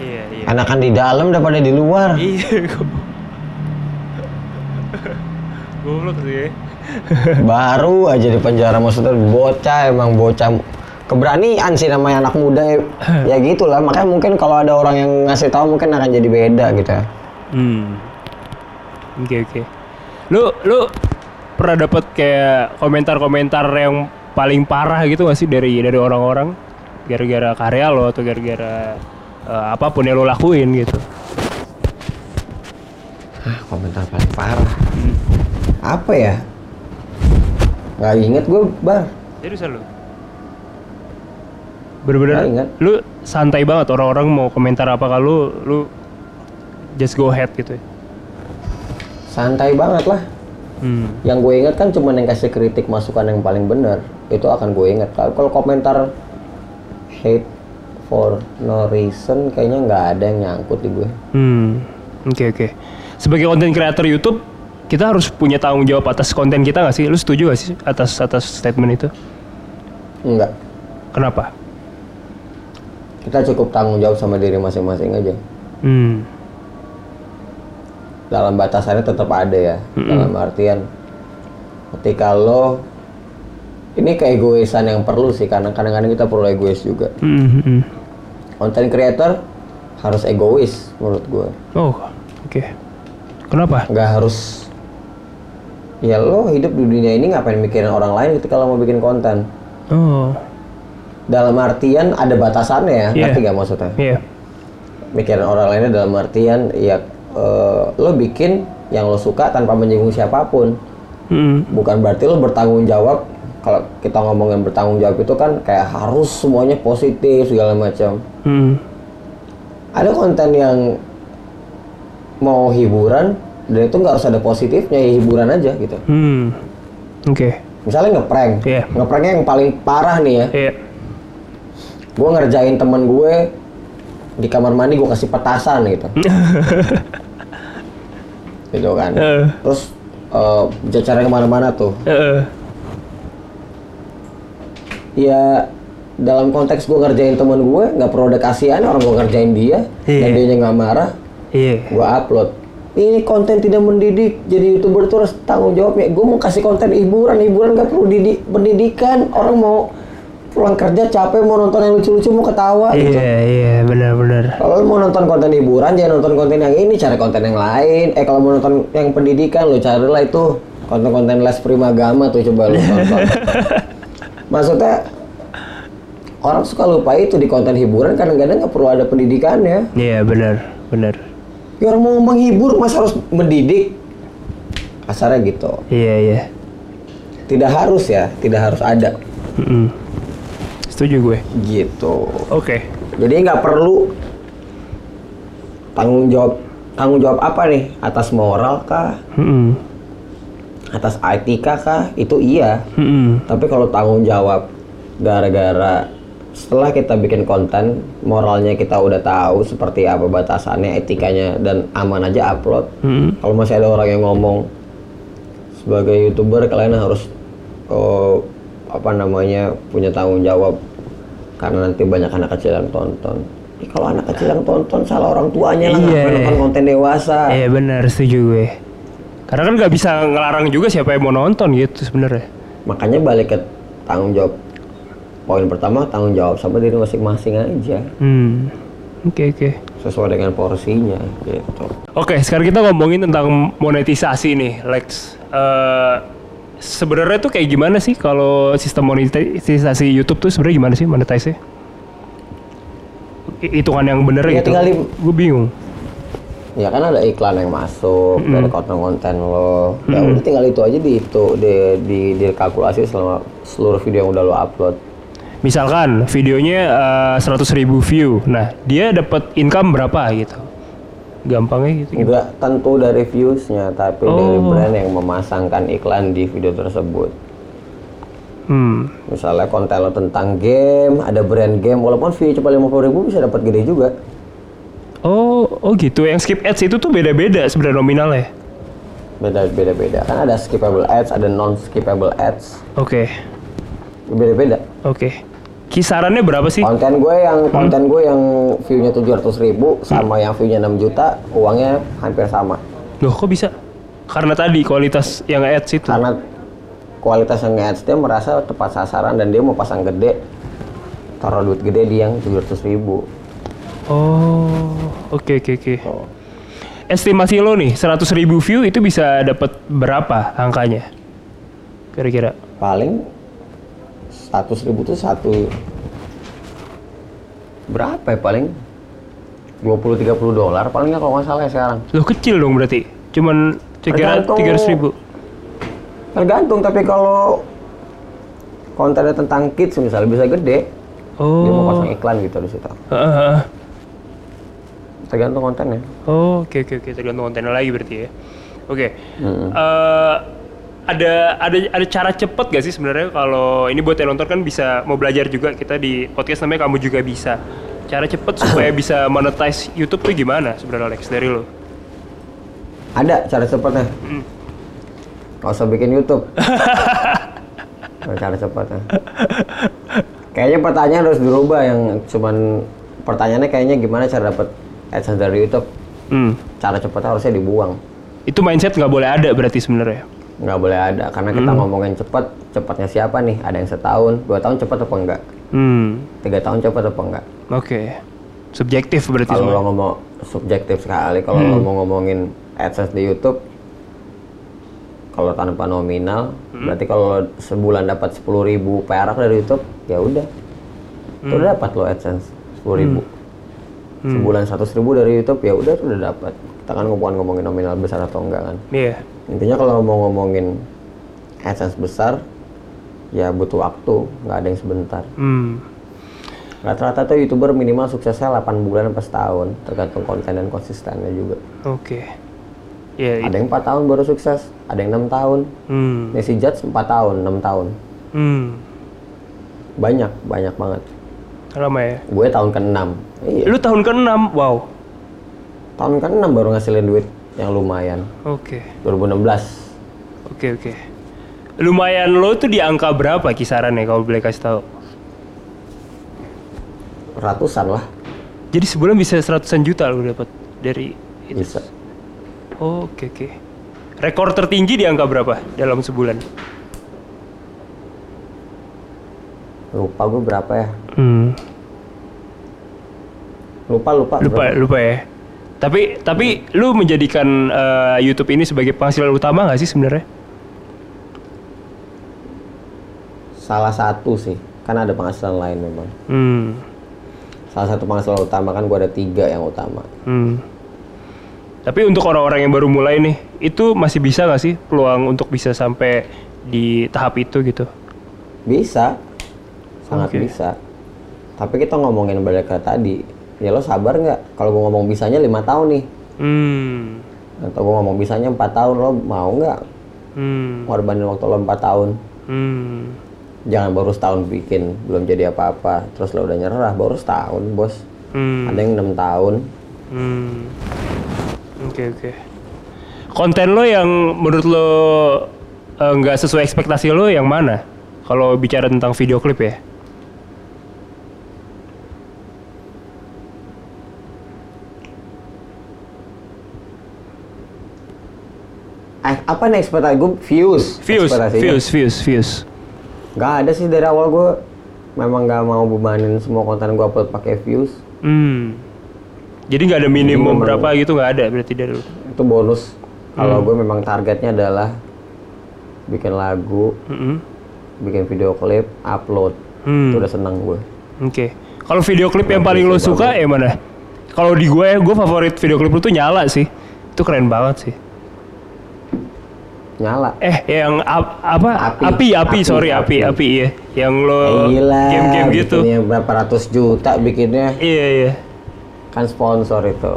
Iya iya. Enakan di dalam daripada di luar. Iya. Goblok sih. Baru aja di penjara maksudnya bocah emang bocah keberanian sih namanya anak muda ya, ya gitulah makanya mungkin kalau ada orang yang ngasih tahu mungkin akan jadi beda gitu ya. Hmm. Oke oke. Lu lu pernah dapat kayak komentar-komentar yang paling parah gitu gak sih dari dari orang-orang gara-gara karya lo atau gara-gara eh, apa pun yang lo lakuin gitu? Hah, komentar paling parah. Apa ya? Nggak inget gue bar. Seriusan lu? Nggak Bener-bener lu santai banget orang-orang mau komentar apa kalau lu just go ahead gitu ya. Santai banget lah. Hmm. Yang gue inget kan cuma yang kasih kritik masukan yang paling benar. Itu akan gue inget. Kalau komentar hate for no reason kayaknya nggak ada yang nyangkut di gue. Hmm. Oke oke. Sebagai konten creator YouTube, kita harus punya tanggung jawab atas konten kita nggak sih? Lu setuju gak sih atas atas statement itu? Enggak. Kenapa? Kita cukup tanggung jawab sama diri masing-masing aja. Hmm. Dalam batasannya tetap ada ya. Dalam artian ketika lo ini keegoisan yang perlu sih karena kadang-kadang kita perlu egois juga. Hmm, hmm, hmm. Content creator harus egois menurut gue. Oh, oke. Kenapa? Nggak harus ya lo hidup di dunia ini ngapain mikirin orang lain ketika lo mau bikin konten. Oh, Dalam artian ada batasannya ya, Iya. ngerti nggak maksudnya? iya. Mikirin orang lainnya dalam artian ya eh, lo bikin yang lo suka tanpa menyinggung siapa pun. Hmm. bukan berarti lo bertanggung jawab kalau kita ngomongin bertanggung jawab itu kan kayak harus semuanya positif segala macam Hmm. ada konten yang mau hiburan dan itu nggak harus ada positifnya ya hiburan aja gitu Hmm. Oke. misalnya ngeprank Iya. ngepranknya yang paling parah nih ya Iya. gue ngerjain temen gue di kamar mandi gue kasih petasan gitu gitu kan Eh. terus eh jacarnya ke mana-mana tuh Eh, ya dalam konteks gue ngerjain temen gue nggak perlu ada kasihan orang gue ngerjain dia Iya. dan dia nggak marah Iya. gue upload ini konten tidak mendidik. Jadi youtuber tuh harus tanggung jawabnya gue mau kasih konten hiburan. Hiburan nggak perlu didik pendidikan. Orang mau pulang kerja capek mau nonton yang lucu-lucu mau ketawa gitu. Iya, iya, benar-benar. kalau lu mau nonton konten hiburan jangan nonton konten yang ini. Cari konten yang lain. Eh kalau mau nonton yang pendidikan lu carilah itu konten-konten les primagama tuh coba lu tonton maksudnya orang suka lupa itu di konten hiburan. Kadang-kadang nggak perlu ada pendidikannya. Iya, benar, benar. Ya orang mau menghibur mas harus mendidik kasarnya gitu Iya, iya. tidak harus ya tidak harus ada Mm-mm. Setuju gue. gitu Oke. jadi nggak perlu tanggung jawab tanggung jawab apa nih atas moral kah Mm-mm. atas etika kah itu iya Mm-mm. tapi kalau tanggung jawab gara-gara setelah kita bikin konten moralnya kita udah tahu seperti apa batasannya etikanya dan aman aja upload Mm-mm. kalau masih ada orang yang ngomong sebagai youtuber kalian harus oh, apa namanya punya tanggung jawab karena nanti banyak anak kecil yang tonton Ih, kalau anak kecil yang tonton salah orang tuanya lah Iya. nonton konten dewasa Iya benar setuju gue. Karena kan nggak bisa ngelarang juga siapa yang mau nonton gitu sebenarnya. makanya balik ke tanggung jawab poin pertama tanggung jawab sama diri masing-masing aja Hmm. Oke oke. sesuai dengan porsinya gitu Oke, sekarang kita ngomongin tentang monetisasi nih, Lex. Eh sebenarnya tuh kayak gimana sih kalau sistem monetisasi YouTube tuh sebenarnya gimana sih monetize-nya? Hi- Hitungan yang bener Ya, gitu. tinggal di- Gue bingung. ya kan ada iklan yang masuk dari konten-konten lo ya udah tinggal itu aja di itu di, di, dikalkulasi selama seluruh video yang udah lo upload Misalkan videonya eh, 100.000 ribu view, nah dia dapat income berapa gitu? Gampangnya gitu. Enggak tentu dari viewsnya, tapi dari Oh. brand yang memasangkan iklan di video tersebut. Hmm. Misalnya konten lo tentang game, ada brand game, walaupun view cuma 50 ribu bisa dapat gede juga. Oh, oh gitu. Yang skip ads itu tuh beda-beda sebenarnya nominalnya. Beda beda beda. Kan ada skippable ads, ada non skippable ads. Oke, Beda beda. oke. Kisarannya berapa sih? Konten gue yang konten gue yang view-nya 700 ribu sama yang view-nya 6 juta, uangnya hampir sama. Loh, kok bisa? Karena tadi kualitas yang ads itu. Karena kualitas yang ads dia merasa tepat sasaran dan dia mau pasang gede, taruh duit gede di yang 700 ribu. Oh, oke oke oke. Estimasi lo nih, 100.000 ribu view itu bisa dapat berapa angkanya? Kira-kira? paling 100 ribu tuh satu berapa ya paling 20-30 dolar palingnya kalau nggak salah ya sekarang Loh kecil dong berarti? Cuman Tergantung- 300 ribu? tergantung tapi kalau kontennya tentang kids misalnya bisa gede dia mau Oh, pasang iklan gitu di situ Heeh, heeh. tergantung kontennya oh oke oke oke tergantung kontennya lagi berarti ya. Oke, Mm-mm. Eh, ada ada ada cara cepet gak sih sebenarnya kalau ini buat yang nonton kan bisa mau belajar juga kita di podcast namanya kamu juga bisa. Cara cepet supaya bisa monetize YouTube tuh gimana sebenarnya Alex dari lo? ada cara cepatnya Mm. nggak usah bikin YouTube cara cepatnya kayaknya pertanyaan harus dirubah yang cuman pertanyaannya kayaknya gimana cara dapat AdSense dari YouTube Hmm. cara cepatnya harusnya dibuang Itu mindset nggak boleh ada berarti sebenarnya. Nggak boleh ada karena kita ngomongin cepat cepatnya siapa nih? Ada yang setahun dua tahun cepat apa enggak? Hmm. tiga tahun cepat apa enggak? Oke. Subjektif berarti kalau lo ngomong subjektif sekali kalau lo mau ngomongin AdSense di YouTube kalau tanpa nominal berarti kalau sebulan dapat 10.000 ribu perak dari YouTube ya udah. Itu udah dapat lo AdSense 10.000 ribu. Sebulan 100.000 ribu dari YouTube ya udah udah dapat. Kita kan bukan ngomongin nominal besar atau enggak kan? Iya. Intinya kalau mau ngomongin AdSense besar ya butuh waktu nggak ada yang sebentar Hmm. rata-rata tuh youtuber minimal suksesnya 8 bulan sampai setahun tergantung konten dan konsistennya juga Oke. Iya. ada yang 4 tahun baru sukses ada yang enam tahun Hmm. Nancy Judge 4 tahun 6 tahun Hmm. banyak banyak banget Lama ya. gue tahun ke-6 iya Lu tahun ke-6. Wow. tahun ke-6 baru ngasilin duit yang lumayan Oke. 2016 Oke oke. Lumayan lo tuh di angka berapa kisarannya kalau boleh kasih tahu? ratusan lah Jadi sebulan bisa seratusan juta lo dapat dari itu. bisa Oh, Oke oke. Rekor tertinggi di angka berapa dalam sebulan? lupa gue berapa ya Hmm. lupa lupa Lupa berapa. lupa ya. Tapi tapi lu menjadikan eh, YouTube ini sebagai penghasilan utama nggak sih sebenarnya? salah satu sih kan ada penghasilan lain memang Hmm. salah satu penghasilan utama kan gue ada tiga yang utama Hmm. Tapi untuk orang-orang yang baru mulai nih, itu masih bisa nggak sih peluang untuk bisa sampai di tahap itu gitu? bisa sangat Oke. bisa tapi kita ngomongin balik ke tadi ya lo sabar nggak kalau gue ngomong bisanya lima tahun nih Hmm. atau gue ngomong bisanya empat tahun lo mau nggak Hmm. ngorbanin waktu lo empat tahun Hmm. jangan baru setahun bikin belum jadi apa-apa terus lo udah nyerah baru setahun bos Hmm. ada yang enam tahun Hmm. Oke oke. Konten lo yang menurut lo eh, nggak sesuai ekspektasi lo yang mana? Kalau bicara tentang video klip ya? Apa nih ekspektasi gue views Views, views, views, views. Nggak ada sih dari awal gue memang nggak mau bebanin semua konten gue upload pakai views. Hmm. Jadi nggak ada minimum memang- berapa gitu nggak ada berarti dari lu. Itu bonus. Kalau gue memang targetnya adalah bikin lagu, Mm-mm. bikin video klip, upload. Hmm. Itu udah seneng gue. Oke. Kalau video klip yang paling lo suka yang mana? Kalau di gue, gue favorit video klip lu tuh nyala sih. Itu keren banget sih. Nyala. Eh, yang ap- apa? Api. Api, api, Api, sorry, api, api. api, iya. Yang lo Eh, game-game gitu. bikinnya berapa ratus juta bikinnya. Iya, iya. Kan sponsor itu.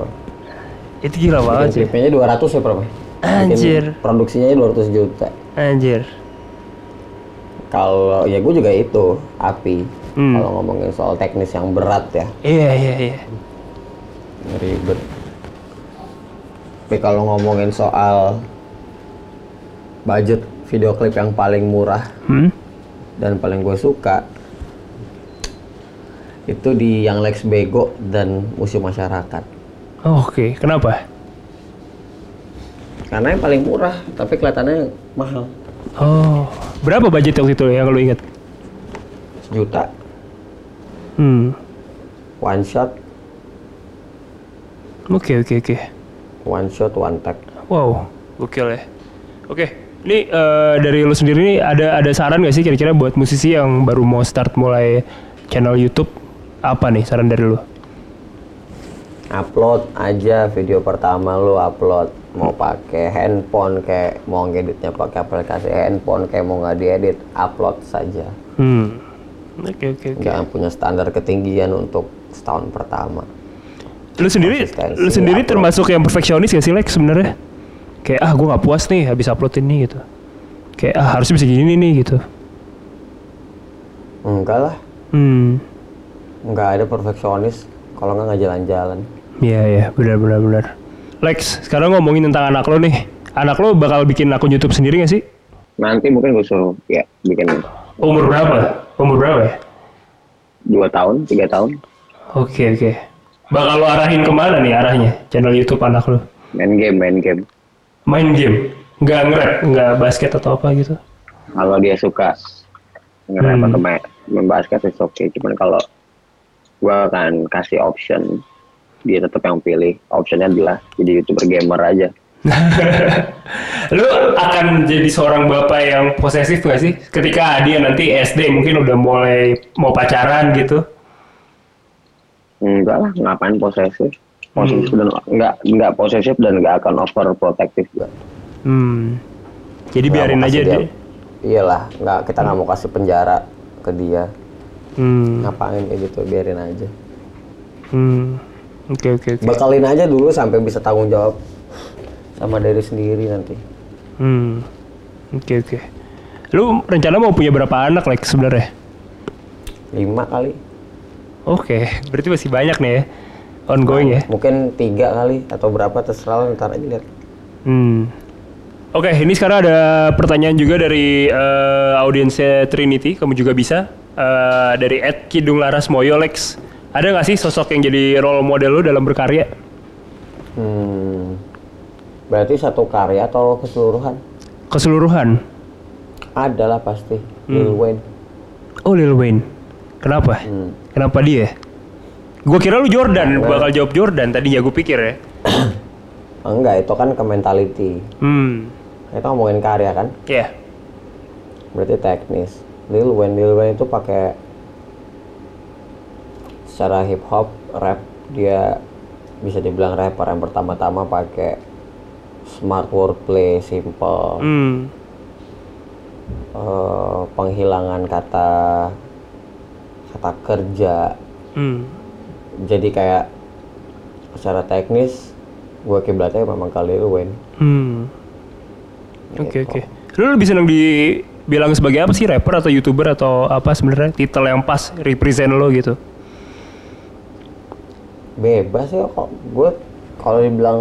Itu gila banget sih. klipnya 200 ya, Bro? Bikin Anjir. Produksinya 200 juta. Anjir. Kalau ya gue juga itu api. Hmm. Kalau ngomongin soal teknis yang berat ya, Iya, iya, iya. ribet. Tapi kalau ngomongin soal budget video klip yang paling murah Hmm? dan paling gue suka itu di yang Lex Bego dan Museum Masyarakat. Oh, Oke, kenapa? Karena yang paling murah, tapi kelihatannya mahal. Oh, berapa budget waktu itu yang lo inget? Sejuta, Hmm. one shot, Oke, oke, oke. one shot, one tag. Wow, gokil ya. Oke, ini eh, dari lo sendiri nih ada ada saran gak sih kira-kira buat musisi yang baru mau start mulai channel YouTube? Apa nih saran dari lo? upload aja video pertama lu upload mau pakai handphone kayak mau ngeditnya pakai aplikasi handphone kayak mau nggak diedit upload saja Hmm. Oke, oke, oke. jangan punya standar ketinggian untuk setahun pertama Lu sendiri, lu sendiri upload. termasuk yang perfeksionis gak sih Lex sebenarnya? Kayak ah gue nggak puas nih habis upload ini gitu. Kayak ah harusnya bisa gini nih gitu. enggak lah Hmm. nggak ada perfeksionis kalau nggak nggak jalan-jalan Iya iya benar benar benar. Lex, sekarang ngomongin tentang anak lo nih. Anak lo bakal bikin akun YouTube sendiri gak sih? nanti mungkin gue suruh ya bikin Umur berapa? Umur berapa ya? dua tahun tiga tahun Oke oke. Bakal lo arahin ke mana nih arahnya channel YouTube anak lo? main game main game Main game? Nggak nge-rap? Nggak basket atau apa gitu? kalau dia suka nge-rap Hmm. atau main, main basket itu oke cuman kalau gua akan kasih option dia tetap yang pilih optionnya adalah jadi youtuber gamer aja Lu akan jadi seorang bapak yang posesif gak sih? Ketika dia nanti SD mungkin udah mulai mau pacaran gitu. enggak lah ngapain posesif posesif dan enggak enggak posesif dan enggak akan overprotective juga Hmm. Jadi Nggak biarin aja dia. dia- iyalah nggak kita nggak mau kasih penjara ke dia Hmm. ngapain kayak gitu biarin aja Hmm. Oke oke oke. bekalin aja dulu sampai bisa tanggung jawab sama diri sendiri nanti Hmm. Oke oke. Lu rencana mau punya berapa anak like sebenarnya? lima kali Oke, berarti masih banyak nih ya. Ongoing ya. mungkin tiga kali atau berapa terserah lah, ntar aja lihat Hmm. Oke, ini sekarang ada pertanyaan juga dari eh, audiensnya Trinity. Kamu juga bisa Eh, dari Ed Kidung Laras Moyo Lex. Ada nggak sih sosok yang jadi role model lu dalam berkarya? Hmm, berarti satu karya atau keseluruhan? Keseluruhan. Ada lah pasti. Lil Wayne. Oh Lil Wayne. Kenapa? Hmm. Kenapa dia? Gue kira lu Jordan, bakal jawab Jordan tadinya gue pikir ya. Enggak, itu kan ke mentality. Hmm. Kita ngomongin karya kan? Ya. Berarti teknis. Lil Wayne, Lil Wayne itu pakai secara hip hop, rap dia bisa dibilang rapper yang pertama-tama pakai smart wordplay, simple, Hmm. eh, penghilangan kata kata kerja, Hmm. Jadi kayak secara teknis gue kiblatnya memang ke Lil Wayne Hmm. Oke oke. Lu lebih seneng dibilang sebagai apa sih rapper atau youtuber atau apa sebenarnya titel yang pas represent lo gitu? bebas ya kok gue kalau dibilang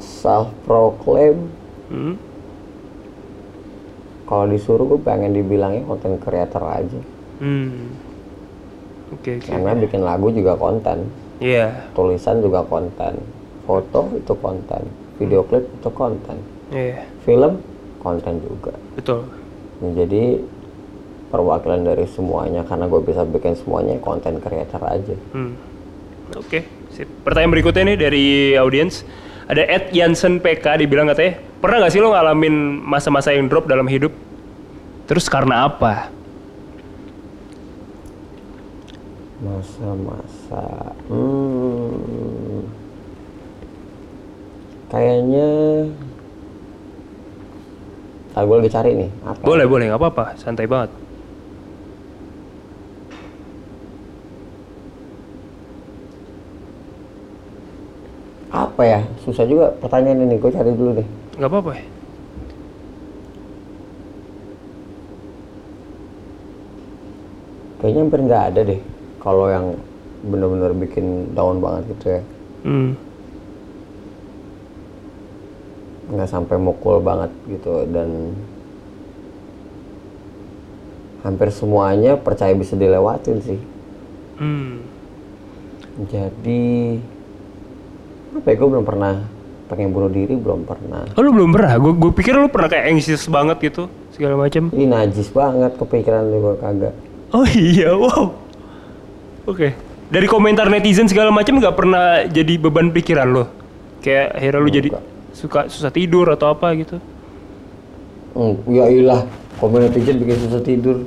self proclaim Hmm. kalau disuruh gue pengen dibilangnya konten creator aja Hmm. Oke oke. karena bikin lagu juga konten Iya. tulisan juga konten foto itu konten video klip itu konten Iya. film konten juga Betul. Nah, jadi perwakilan dari semuanya karena gue bisa bikin semuanya konten creator aja. Hmm. Oke, sip. Pertanyaan berikutnya nih dari audiens. Ada Ed Jansen PK dibilang katanya, pernah nggak sih lo ngalamin masa-masa yang drop dalam hidup? Terus karena apa? Masa-masa, hmm, kayaknya, ah gue lagi cari nih. Apa? Boleh, boleh, nggak apa-apa, santai banget. Apa ya? Susah juga pertanyaan ini. Gue cari dulu deh. Nggak apa-apa ya? Kayaknya hampir nggak ada deh. Kalau yang bener-bener bikin down banget gitu ya. Hmm. nggak sampai mukul banget gitu dan hampir semuanya percaya bisa dilewatin sih Hmm. jadi apa ya gue belum pernah pengen bunuh diri belum pernah Oh, lu belum pernah? Gue gue pikir lu pernah kayak anxious banget gitu, segala macam. ini najis banget kepikiran gue kagak Oh iya, wow. Oke. Dari komentar netizen segala macam nggak pernah jadi beban pikiran lo? Kayak akhirnya lu jadi suka susah tidur atau apa gitu? Hmm, ya ilah komen netizen bikin susah tidur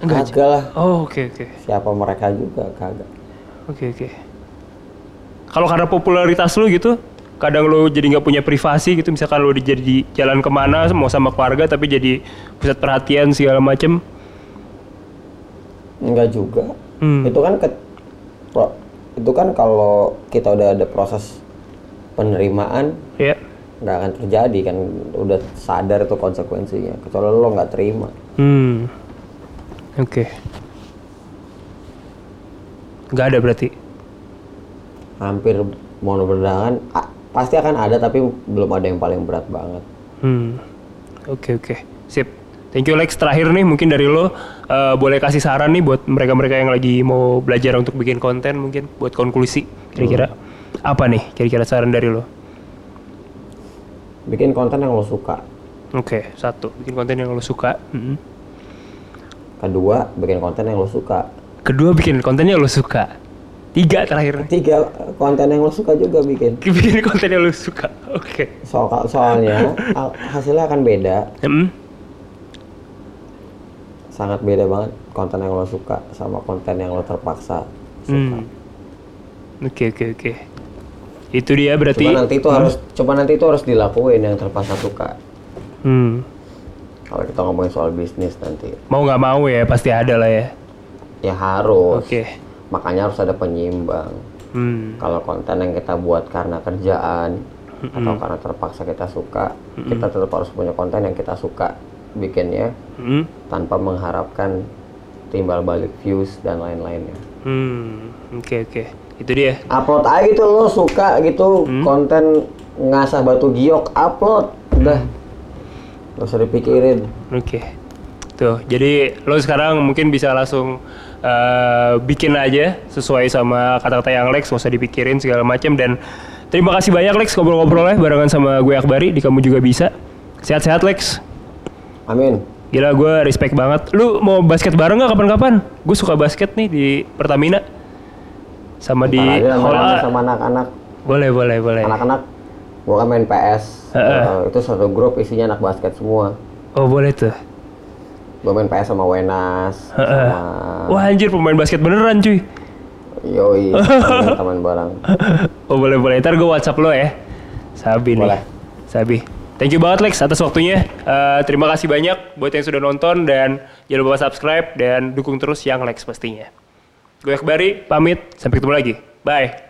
Enggak. kagak lah Oh oke oke siapa mereka juga kagak oke oke. Kalau karena popularitas lu gitu, kadang lu jadi nggak punya privasi gitu, misalkan di- jadi di jalan ke mana mau sama keluarga tapi jadi pusat perhatian segala macem. Enggak juga Hmm. itu kan ke- pro- itu kan kalau kita udah ada proses penerimaan Ya. nggak akan terjadi kan udah sadar itu konsekuensinya kecuali lo nggak terima Hmm. Oke. Nggak ada berarti. hampir mau berdangan pasti akan ada tapi belum ada yang paling berat banget Hmm. Oke oke. Sip. Thank you Lex. Terakhir nih mungkin dari lo eh, boleh kasih saran nih buat mereka-mereka yang lagi mau belajar untuk bikin konten mungkin buat konklusi kira-kira apa nih kira-kira saran dari lo? bikin konten yang lo suka Oke satu bikin konten yang lo suka. Mm-mm. kedua bikin konten yang lo suka Kedua bikin konten yang lo suka. Tiga terakhir. tiga konten yang lo suka juga bikin Bikin konten yang lo suka. Oke. Soal soalnya al- hasilnya akan beda Mm-mm. Sangat beda banget konten yang lo suka sama konten yang lo terpaksa suka Hmm. Oke oke oke. Itu dia berarti. Cuma nanti itu harus coba nanti itu harus dilakuin yang terpaksa suka. Hmm. Kalau kita ngomongin soal bisnis nanti, Mau nggak mau ya pasti ada lah ya. ya harus. Oke. Makanya harus ada penyimbang. Hmm. Kalau konten yang kita buat karena kerjaan atau karena terpaksa kita suka, kita tetap harus punya konten yang kita suka bikinnya Hmm. tanpa mengharapkan timbal balik views dan lain-lainnya. Hmm, oke oke. Itu dia. Upload aja gitu lo suka gitu konten ngasah batu giok upload udah Gak usah dipikirin Oke. Tuh, jadi lo sekarang mungkin bisa langsung eh, bikin aja sesuai sama kata-kata yang Lex, usah dipikirin segala macam dan terima kasih banyak Lex ngobrol-ngobrolnya barengan sama gue Akbari di kamu juga bisa. Sehat-sehat Lex. Amin Gila gue respect banget. Lu mau basket bareng nggak kapan-kapan? Gue suka basket nih di Pertamina. Sama di Ntar aja Hall rame-rame A. sama anak-anak Boleh, boleh, boleh. anak-anak gua kan main PS Heeh. Eh, itu satu grup isinya anak basket semua Oh, boleh tuh. gua main PS sama Wenas Heeh. sama Wah anjir pemain basket beneran cuy. Yoi teman barang Oh boleh boleh, ntar gue WhatsApp lo ya. Sabi nih. Boleh. Sabi. Thank you banget Lex atas waktunya. Eh, terima kasih banyak buat yang sudah nonton dan jangan lupa subscribe dan dukung terus yang Lex pastinya. Gue Akbari, pamit. Sampai ketemu lagi. Bye.